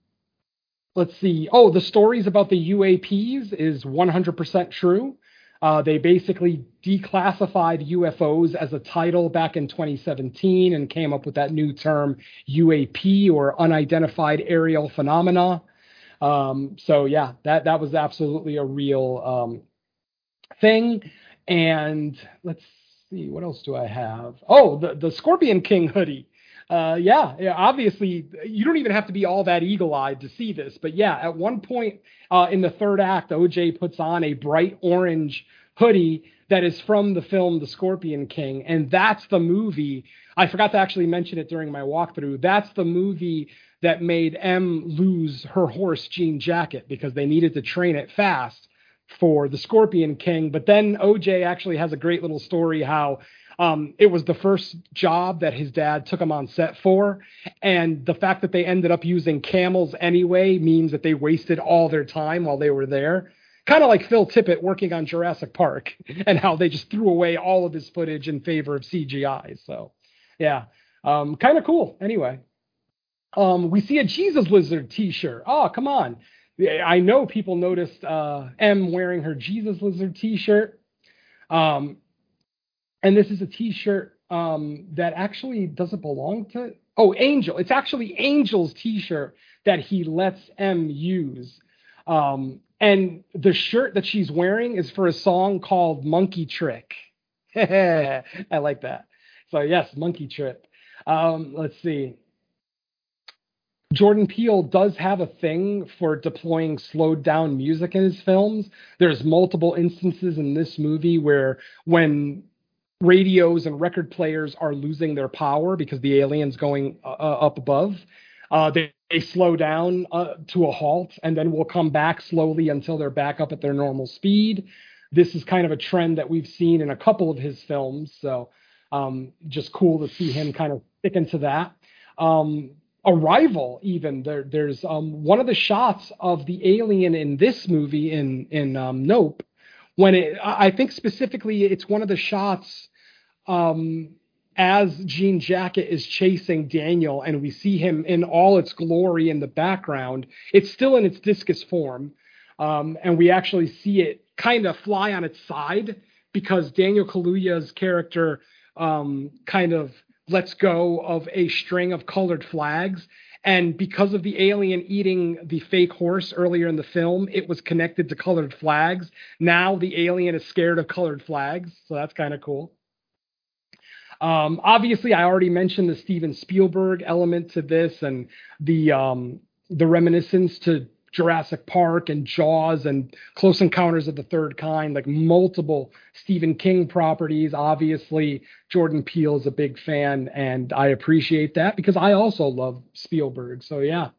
let's see. Oh, the stories about the UAPs is 100% true. Uh, they basically declassified UFOs as a title back in 2017 and came up with that new term UAP or unidentified aerial phenomena. Um, so yeah, that that was absolutely a real um, thing. And let's see, what else do I have? Oh, the, the Scorpion King hoodie. Uh, yeah, yeah, obviously, you don't even have to be all that eagle eyed to see this. But yeah, at one point uh, in the third act, OJ puts on a bright orange hoodie that is from the film The Scorpion King. And that's the movie. I forgot to actually mention it during my walkthrough. That's the movie that made M lose her horse, Jean Jacket, because they needed to train it fast for the Scorpion King. But then OJ actually has a great little story how um, it was the first job that his dad took him on set for. And the fact that they ended up using camels anyway means that they wasted all their time while they were there. Kind of like Phil Tippett working on Jurassic Park and how they just threw away all of his footage in favor of CGI. So, yeah, um, kind of cool. Anyway, um, we see a Jesus Lizard t shirt. Oh, come on. I know people noticed uh, M wearing her Jesus Lizard T-shirt, um, and this is a T-shirt um, that actually doesn't belong to. Oh, Angel! It's actually Angel's T-shirt that he lets M use, um, and the shirt that she's wearing is for a song called Monkey Trick. I like that. So yes, Monkey Trick. Um, let's see. Jordan Peele does have a thing for deploying slowed down music in his films. There's multiple instances in this movie where when radios and record players are losing their power because the alien's going uh, uh up above, uh, they, they, slow down uh, to a halt and then will come back slowly until they're back up at their normal speed. This is kind of a trend that we've seen in a couple of his films. So um, just cool to see him kind of stick into that. Um, Arrival, even there, there's um, one of the shots of the alien in this movie in in um, Nope. when it, I think specifically it's one of the shots um, as Jean Jacket is chasing Daniel, and we see him in all its glory in the background. It's still in its discus form, um, and we actually see it kind of fly on its side because Daniel Kaluuya's character um, kind of lets go of a string of colored flags. And because of the alien eating the fake horse earlier in the film, it was connected to colored flags. Now the alien is scared of colored flags, so that's kind of cool. Um, obviously, I already mentioned the Steven Spielberg element to this and the um, the reminiscence to Jurassic Park and Jaws and Close Encounters of the Third Kind, like multiple Stephen King properties. Obviously, Jordan Peele is a big fan, and I appreciate that because I also love Spielberg. So yeah,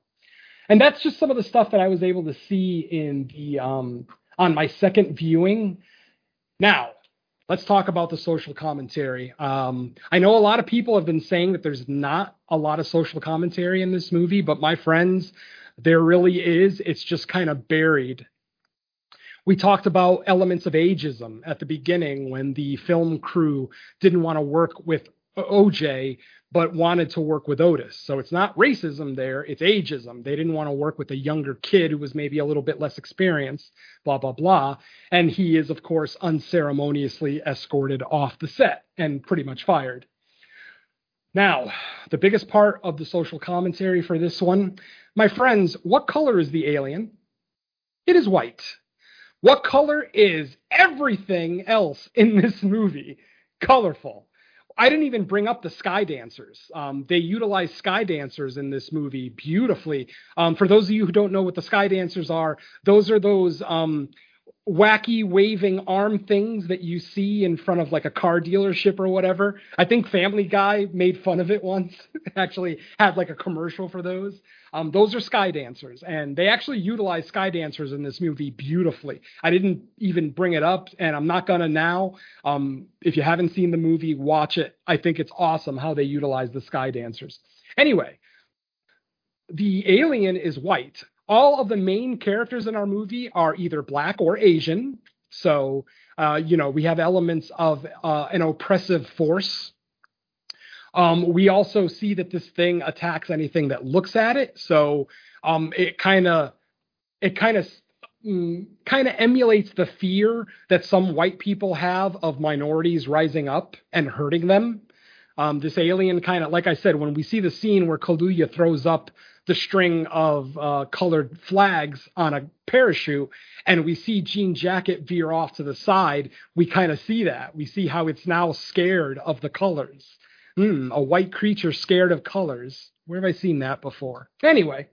and that's just some of the stuff that I was able to see in the um, on my second viewing. Now, let's talk about the social commentary. Um, I know a lot of people have been saying that there's not a lot of social commentary in this movie, but my friends there really is. It's just kind of buried. We talked about elements of ageism at the beginning when the film crew didn't want to work with OJ, but wanted to work with Otis. So it's not racism there, it's ageism. They didn't want to work with a younger kid who was maybe a little bit less experienced, blah, blah, blah. And he is, of course, unceremoniously escorted off the set and pretty much fired. Now, the biggest part of the social commentary for this one my friends, what color is the alien? It is white. What color is everything else in this movie? Colorful. I didn't even bring up the sky dancers. Um, they utilize sky dancers in this movie beautifully. Um, for those of you who don't know what the sky dancers are, those are those um, wacky waving arm things that you see in front of like a car dealership or whatever. I think Family Guy made fun of it once. actually had like a commercial for those. Um, those are sky dancers, and they actually utilize sky dancers in this movie beautifully. I didn't even bring it up, and I'm not gonna now. Um, if you haven't seen the movie, watch it. I think it's awesome how they utilize the sky dancers. Anyway, the alien is white all of the main characters in our movie are either black or Asian. So, uh, you know, we have elements of uh, an oppressive force. Um, we also see that this thing attacks anything that looks at it. So, um, it kind of, it kind of, mm, kind of emulates the fear that some white people have of minorities rising up and hurting them. Um, this alien kind of, like I said, when we see the scene where Kaluuya throws up the string of uh, colored flags on a parachute and we see Jean Jacket veer off to the side, we kind of see that. We see how it's now scared of the colors. Mm, a white creature scared of colors. Where have I seen that before? Anyway,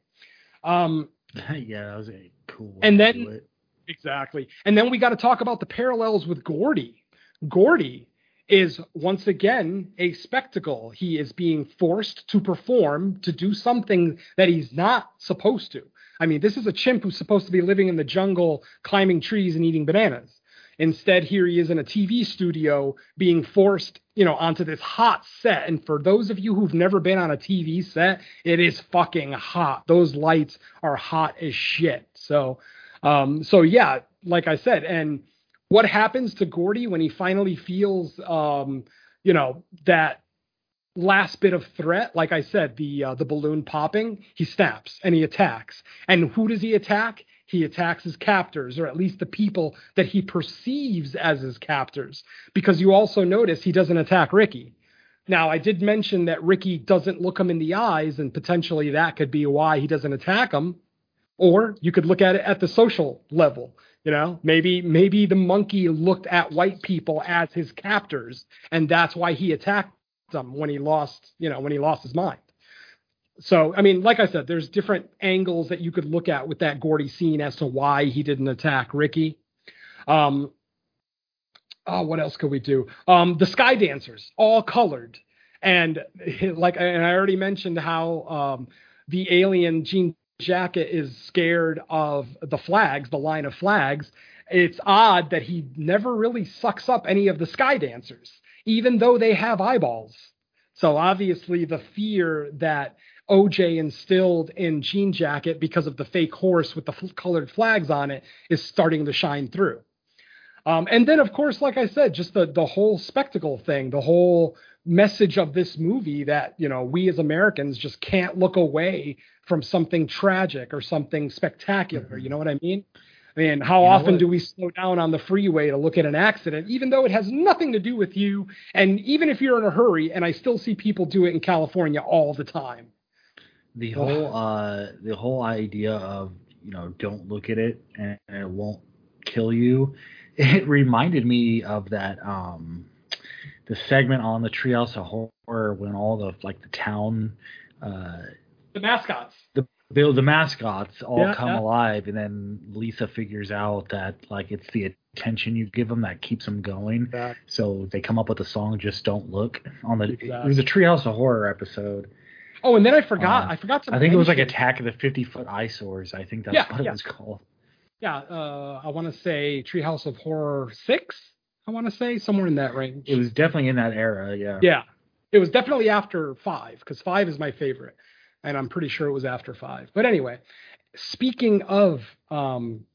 um, yeah, that was a cool. and then exactly, and then we got to talk about the parallels with Gordy. Gordy is once again a spectacle. He is being forced to perform to do something that he's not supposed to. I mean, this is a chimp who's supposed to be living in the jungle, climbing trees and eating bananas. Instead, here he is in a TV studio being forced, you know, onto this hot set. And for those of you who've never been on a TV set, it is fucking hot. Those lights are hot as shit. So, um, so yeah, like I said, and what happens to Gordy when he finally feels, um, you know, that last bit of threat? Like I said, the uh, the balloon popping, he snaps and he attacks. And who does he attack? He attacks his captors, or at least the people that he perceives as his captors. Because you also notice he doesn't attack Ricky. Now, I did mention that Ricky doesn't look him in the eyes, and potentially that could be why he doesn't attack him. Or you could look at it at the social level. You know, maybe maybe the monkey looked at white people as his captors, and that's why he attacked them when he lost, you know, when he lost his mind. So, I mean, like I said, there's different angles that you could look at with that Gordy scene as to why he didn't attack Ricky. Um, oh, what else could we do? Um, the Sky Dancers, all colored, and like, and I already mentioned how um, the alien Jean Jacket is scared of the flags, the line of flags. It's odd that he never really sucks up any of the sky dancers, even though they have eyeballs. So obviously, the fear that OJ instilled in Jean Jacket because of the fake horse with the f- colored flags on it is starting to shine through. Um, and then, of course, like I said, just the the whole spectacle thing, the whole message of this movie that you know we as Americans just can't look away from something tragic or something spectacular. Mm-hmm. You know what I mean? I mean, how you often do we slow down on the freeway to look at an accident, even though it has nothing to do with you? And even if you're in a hurry, and I still see people do it in California all the time. The whole uh, the whole idea of you know don't look at it and it won't kill you. It reminded me of that um, the segment on the Treehouse of Horror when all the like the town uh, the mascots the the, the mascots all yeah, come yeah. alive and then Lisa figures out that like it's the attention you give them that keeps them going. So they come up with a song "Just Don't Look" on the exactly. it was a Treehouse of Horror episode. Oh, and then I forgot. Uh, I forgot to. I think it was like Attack of the Fifty Foot Eyesores. I think that's yeah, what it was called. Yeah, uh, I want to say Treehouse of Horror six. I want to say somewhere in that range. It was definitely in that era. Yeah. Yeah, it was definitely after five because five is my favorite, and I'm pretty sure it was after five. But anyway, speaking of um,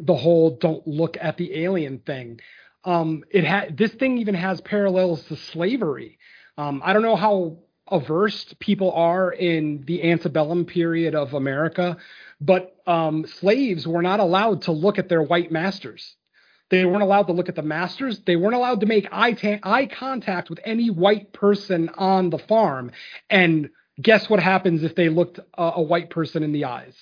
the whole "don't look at the alien" thing, um, it had this thing even has parallels to slavery. Um, I don't know how averse people are in the antebellum period of America, but um, slaves were not allowed to look at their white masters. They weren't allowed to look at the masters. They weren't allowed to make eye, ta- eye contact with any white person on the farm. And guess what happens if they looked a, a white person in the eyes?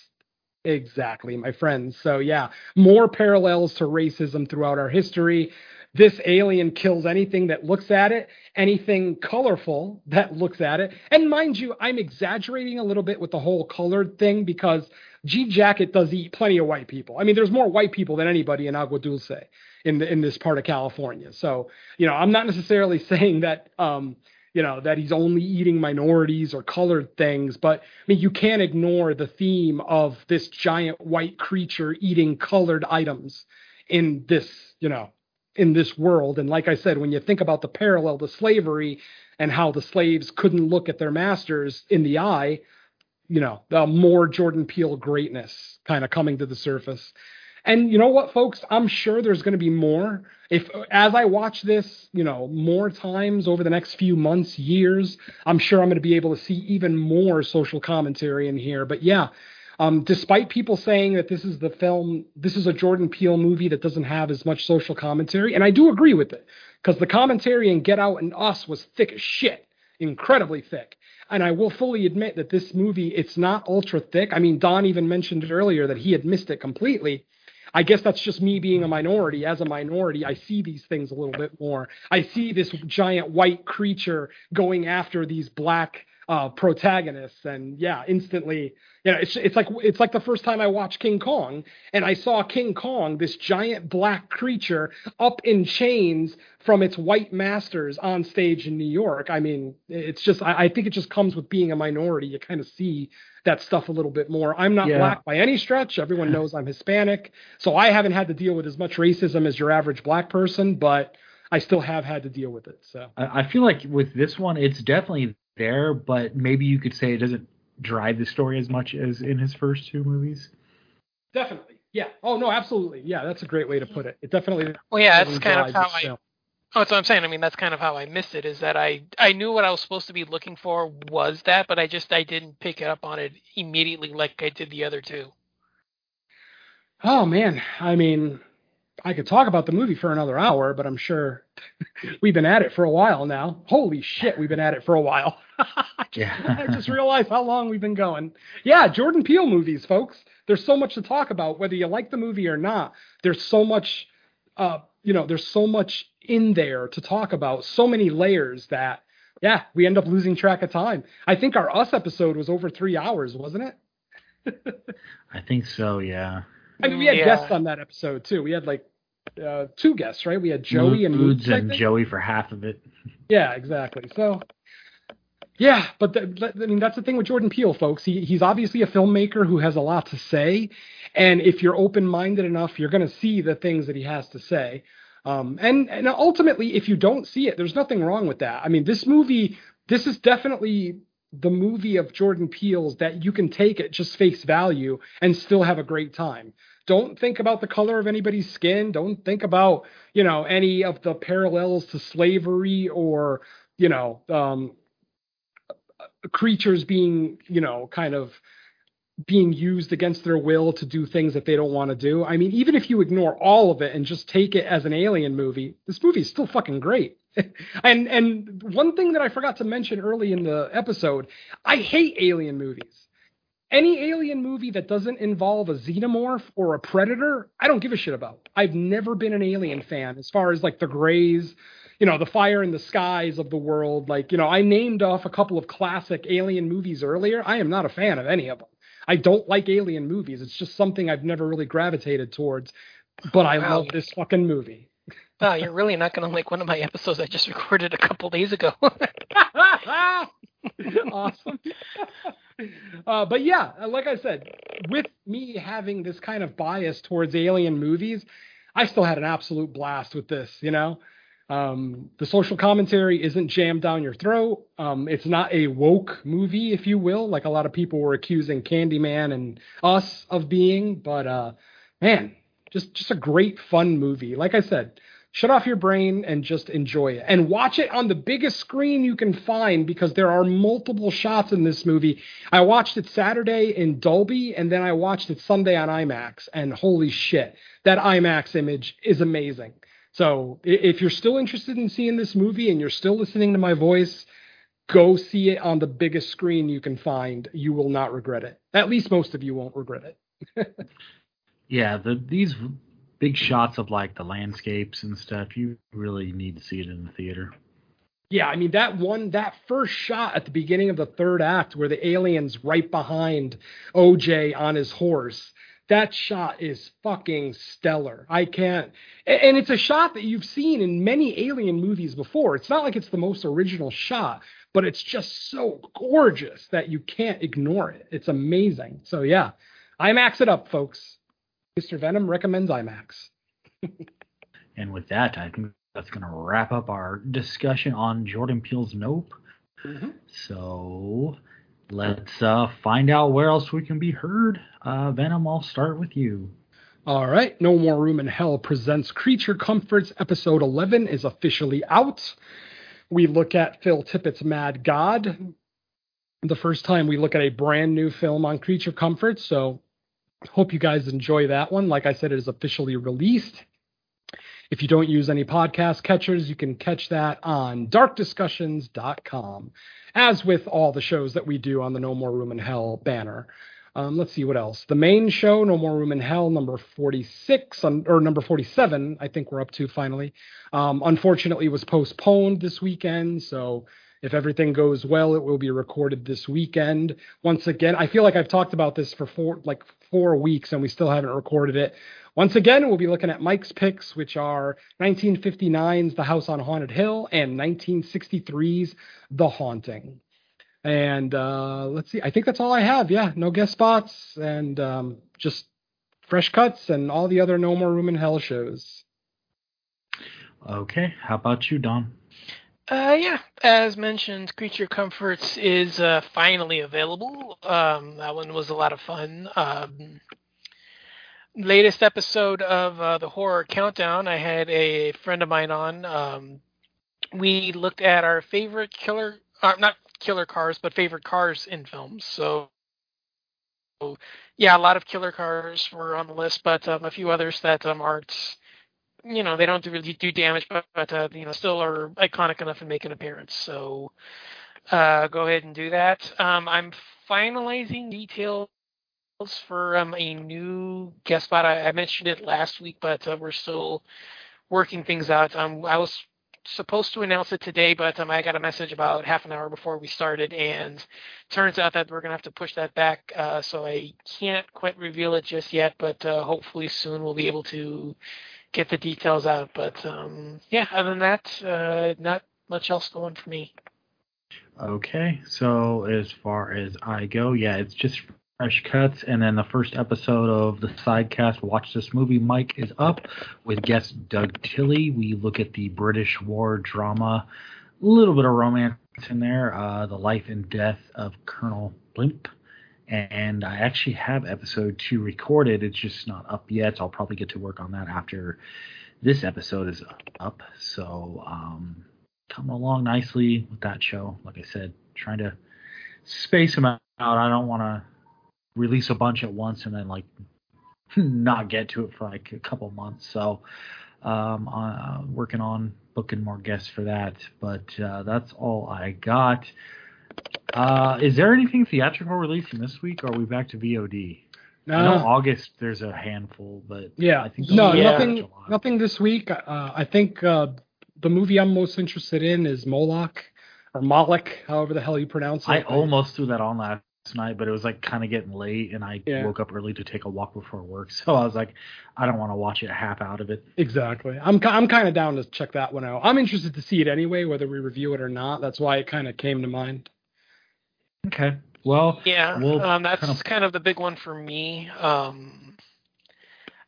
Exactly, my friends. So, yeah, more parallels to racism throughout our history. This alien kills anything that looks at it, anything colorful that looks at it. And mind you, I'm exaggerating a little bit with the whole colored thing because Jean Jacket does eat plenty of white people. I mean, there's more white people than anybody in Agua Dulce in the, in this part of California. So, you know, I'm not necessarily saying that um, you know, that he's only eating minorities or colored things, but I mean, you can't ignore the theme of this giant white creature eating colored items in this, you know, in this world. And like I said, when you think about the parallel to slavery and how the slaves couldn't look at their masters in the eye, you know, the more Jordan Peele greatness kind of coming to the surface. And you know what, folks? I'm sure there's going to be more. If as I watch this, you know, more times over the next few months, years, I'm sure I'm going to be able to see even more social commentary in here. But yeah, um, despite people saying that this is the film, this is a Jordan Peele movie that doesn't have as much social commentary, and I do agree with it because the commentary in Get Out and Us was thick as shit, incredibly thick. And I will fully admit that this movie, it's not ultra thick. I mean, Don even mentioned it earlier that he had missed it completely. I guess that's just me being a minority. As a minority, I see these things a little bit more. I see this giant white creature going after these black uh, protagonists, and yeah, instantly, you know, it's it's like it's like the first time I watched King Kong, and I saw King Kong, this giant black creature, up in chains from its white masters on stage in New York. I mean, it's just I, I think it just comes with being a minority. You kind of see that stuff a little bit more. I'm not yeah. black by any stretch. Everyone knows I'm Hispanic, so I haven't had to deal with as much racism as your average black person, but I still have had to deal with it. So I feel like with this one, it's definitely there, but maybe you could say it doesn't drive the story as much as in his first two movies. Definitely. Yeah. Oh no, absolutely. Yeah, that's a great way to put it. It definitely. Well, yeah, that's kind of how I. Oh, that's what I'm saying. I mean, that's kind of how I missed it. Is that I I knew what I was supposed to be looking for was that, but I just I didn't pick it up on it immediately like I did the other two. Oh man, I mean, I could talk about the movie for another hour, but I'm sure we've been at it for a while now. Holy shit, we've been at it for a while. yeah. I just realized how long we've been going. Yeah, Jordan Peele movies, folks. There's so much to talk about, whether you like the movie or not. There's so much, uh, you know, there's so much in there to talk about, so many layers that, yeah, we end up losing track of time. I think our Us episode was over three hours, wasn't it? I think so, yeah. I mean, we had yeah. guests on that episode too. We had like uh, two guests, right? We had Joey and Moods and Joey for half of it. Yeah, exactly. So, yeah, but the, I mean that's the thing with Jordan Peele, folks. He he's obviously a filmmaker who has a lot to say, and if you're open-minded enough, you're going to see the things that he has to say. Um, and and ultimately, if you don't see it, there's nothing wrong with that. I mean, this movie, this is definitely the movie of Jordan Peele's that you can take at just face value and still have a great time. Don't think about the color of anybody's skin. Don't think about, you know, any of the parallels to slavery or, you know, um, creatures being, you know, kind of being used against their will to do things that they don't want to do. I mean, even if you ignore all of it and just take it as an alien movie, this movie is still fucking great. and and one thing that I forgot to mention early in the episode, I hate alien movies. Any alien movie that doesn't involve a xenomorph or a predator, I don't give a shit about. I've never been an alien fan as far as like the Greys, you know, the fire in the skies of the world. Like, you know, I named off a couple of classic alien movies earlier. I am not a fan of any of them. I don't like alien movies. It's just something I've never really gravitated towards. But I Wow. love this fucking movie. Wow, you're really not going to like one of my episodes I just recorded a couple days ago. awesome. uh, but yeah, like I said, with me having this kind of bias towards alien movies, I still had an absolute blast with this. You know, um, the social commentary isn't jammed down your throat. Um, it's not a woke movie, if you will, like a lot of people were accusing Candyman and us of being. But uh, man, just just a great fun movie. Like I said, shut off your brain and just enjoy it and watch it on the biggest screen you can find because there are multiple shots in this movie i watched it saturday in dolby and then i watched it sunday on imax and holy shit that imax image is amazing so if you're still interested in seeing this movie and you're still listening to my voice go see it on the biggest screen you can find you will not regret it at least most of you won't regret it Yeah, the these big shots of like the landscapes and stuff, you really need to see it in the theater. Yeah, I mean that one that first shot at the beginning of the third act where the alien's right behind OJ on his horse. That shot is fucking stellar. I can't and it's a shot that you've seen in many alien movies before. It's not like it's the most original shot, but it's just so gorgeous that you can't ignore it. It's amazing. So yeah, IMAX it up, folks. Mr. Venom recommends IMAX. And with that, I think that's going to wrap up our discussion on Jordan Peele's Nope. So let's uh, find out where else we can be heard. Uh, Venom, I'll start with you. All right, No More Room in Hell presents Creature Comforts. Episode 11 is officially out. We look at Phil Tippett's Mad God. The first time we look at a brand new film on Creature Comforts, so hope you guys enjoy that one. Like I said, it is officially released. If you don't use any podcast catchers, you can catch that on darkdiscussions.com, as with all the shows that we do on the No More Room in Hell banner. Um, let's see what else. The main show, No More Room in Hell, number 46, um, or number 47, I think we're up to finally. Um, unfortunately, was postponed this weekend. So if everything goes well, it will be recorded this weekend. Once again, I feel like I've talked about this for four, like four weeks, and we still haven't recorded it. Once again, we'll be looking at Mike's picks, which are 1959's The House on Haunted Hill and 1963's The Haunting. And uh, let's see, I think that's all I have. Yeah, no guest spots and um, just fresh cuts and all the other No More Room in Hell shows. Okay, how about you, Don? Uh, yeah, as mentioned, Creature Comforts is uh, finally available. Um, that one was a lot of fun. Um, latest episode of uh, the Horror Countdown, I had a friend of mine on. Um, we looked at our favorite killer, uh, not killer cars, but favorite cars in films. So, yeah, a lot of killer cars were on the list, but um, a few others that um, aren't you know they don't do- really do damage, but, but uh, you know still are iconic enough and make an appearance. So uh, go ahead and do that. Um, I'm finalizing details for um, a new guest spot. I, I mentioned it last week, but uh, we're still working things out. Um, I was supposed to announce it today, but um, I got a message about half an hour before we started, and turns out that we're gonna have to push that back. Uh, so I can't quite reveal it just yet, but uh, hopefully soon we'll be able to get the details out. But um, yeah, other than that, uh, not much else going for me. Okay, so as far as I go, yeah, it's just fresh cuts, and then the first episode of the sidecast, Watch This Movie, Mike is up with guest Doug Tilley. We look at the British war drama, a little bit of romance in there, uh, the life and death of Colonel Blimp, and I actually have episode two recorded. It's just not up yet. I'll probably get to work on that after this episode is up. So um, coming along nicely with that show. Like I said, trying to space them out. I don't want to release a bunch at once and then like not get to it for like a couple months. So um, uh, working on booking more guests for that. But uh, that's all I got. Uh, is there anything theatrical releasing this week, or are we back to VOD? No, I know August there's a handful, but yeah, I think no, nothing, nothing this week. Uh, I think uh, the movie I'm most interested in is Moloch or Moloch, however the hell you pronounce it. I almost threw that on last night, but it was like kind of getting late, and I Yeah. woke up early to take a walk before work, so I was like, I don't want to watch it half out of it. Exactly. I'm I'm kind of down to check that one out. I'm interested to see it anyway, whether we review it or not. That's why it kind of came to mind. Okay, well, Yeah, We'll um, that's kind kind of- of, the big one for me. Um,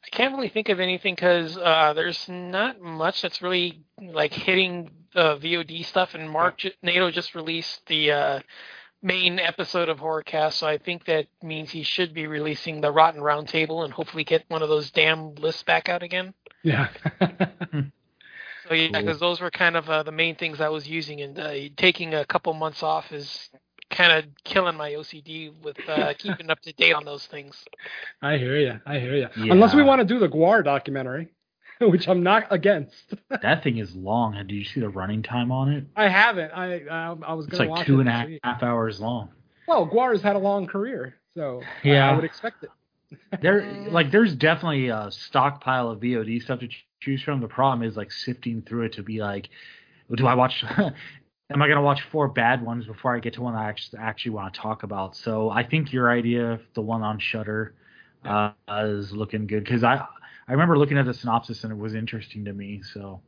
I can't really think of anything because uh, there's not much that's really like hitting the VOD stuff. And Mark J- NATO just released the uh, main episode of Horrorcast, so I think that means he should be releasing the Rotten Roundtable and hopefully get one of those damn lists back out again. Yeah. So yeah, Cool. because those were kind of uh, the main things I was using, and uh, taking a couple months off is kind of killing my OCD with uh, keeping up to date on those things. I hear you. I hear you. Unless we want to do the GWAR documentary, which I'm not against. that thing is long. Did you see the running time on it? I haven't. I I, I was It's gonna like watch two it and a half hours long. Well, GWAR's had a long career, so I- I, would expect it. There, like, there's definitely a stockpile of VOD stuff to choose from. The problem is like sifting through it to be like, do I watch? am I gonna watch four bad ones before I get to one I actually actually want to talk about? So I think your idea, the one on Shudder, uh, is looking good because I I remember looking at the synopsis and it was interesting to me. So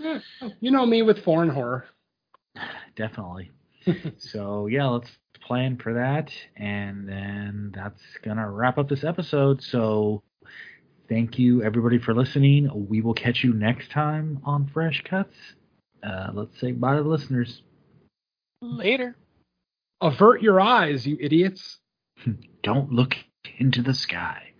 Yeah, you know me with foreign horror. definitely. so yeah, let's plan for that, and then that's gonna wrap up this episode. So thank you everybody for listening. We will catch you next time on Fresh Cuts. Uh, let's say bye to the listeners. Later. Avert your eyes, you idiots. Don't look into the sky.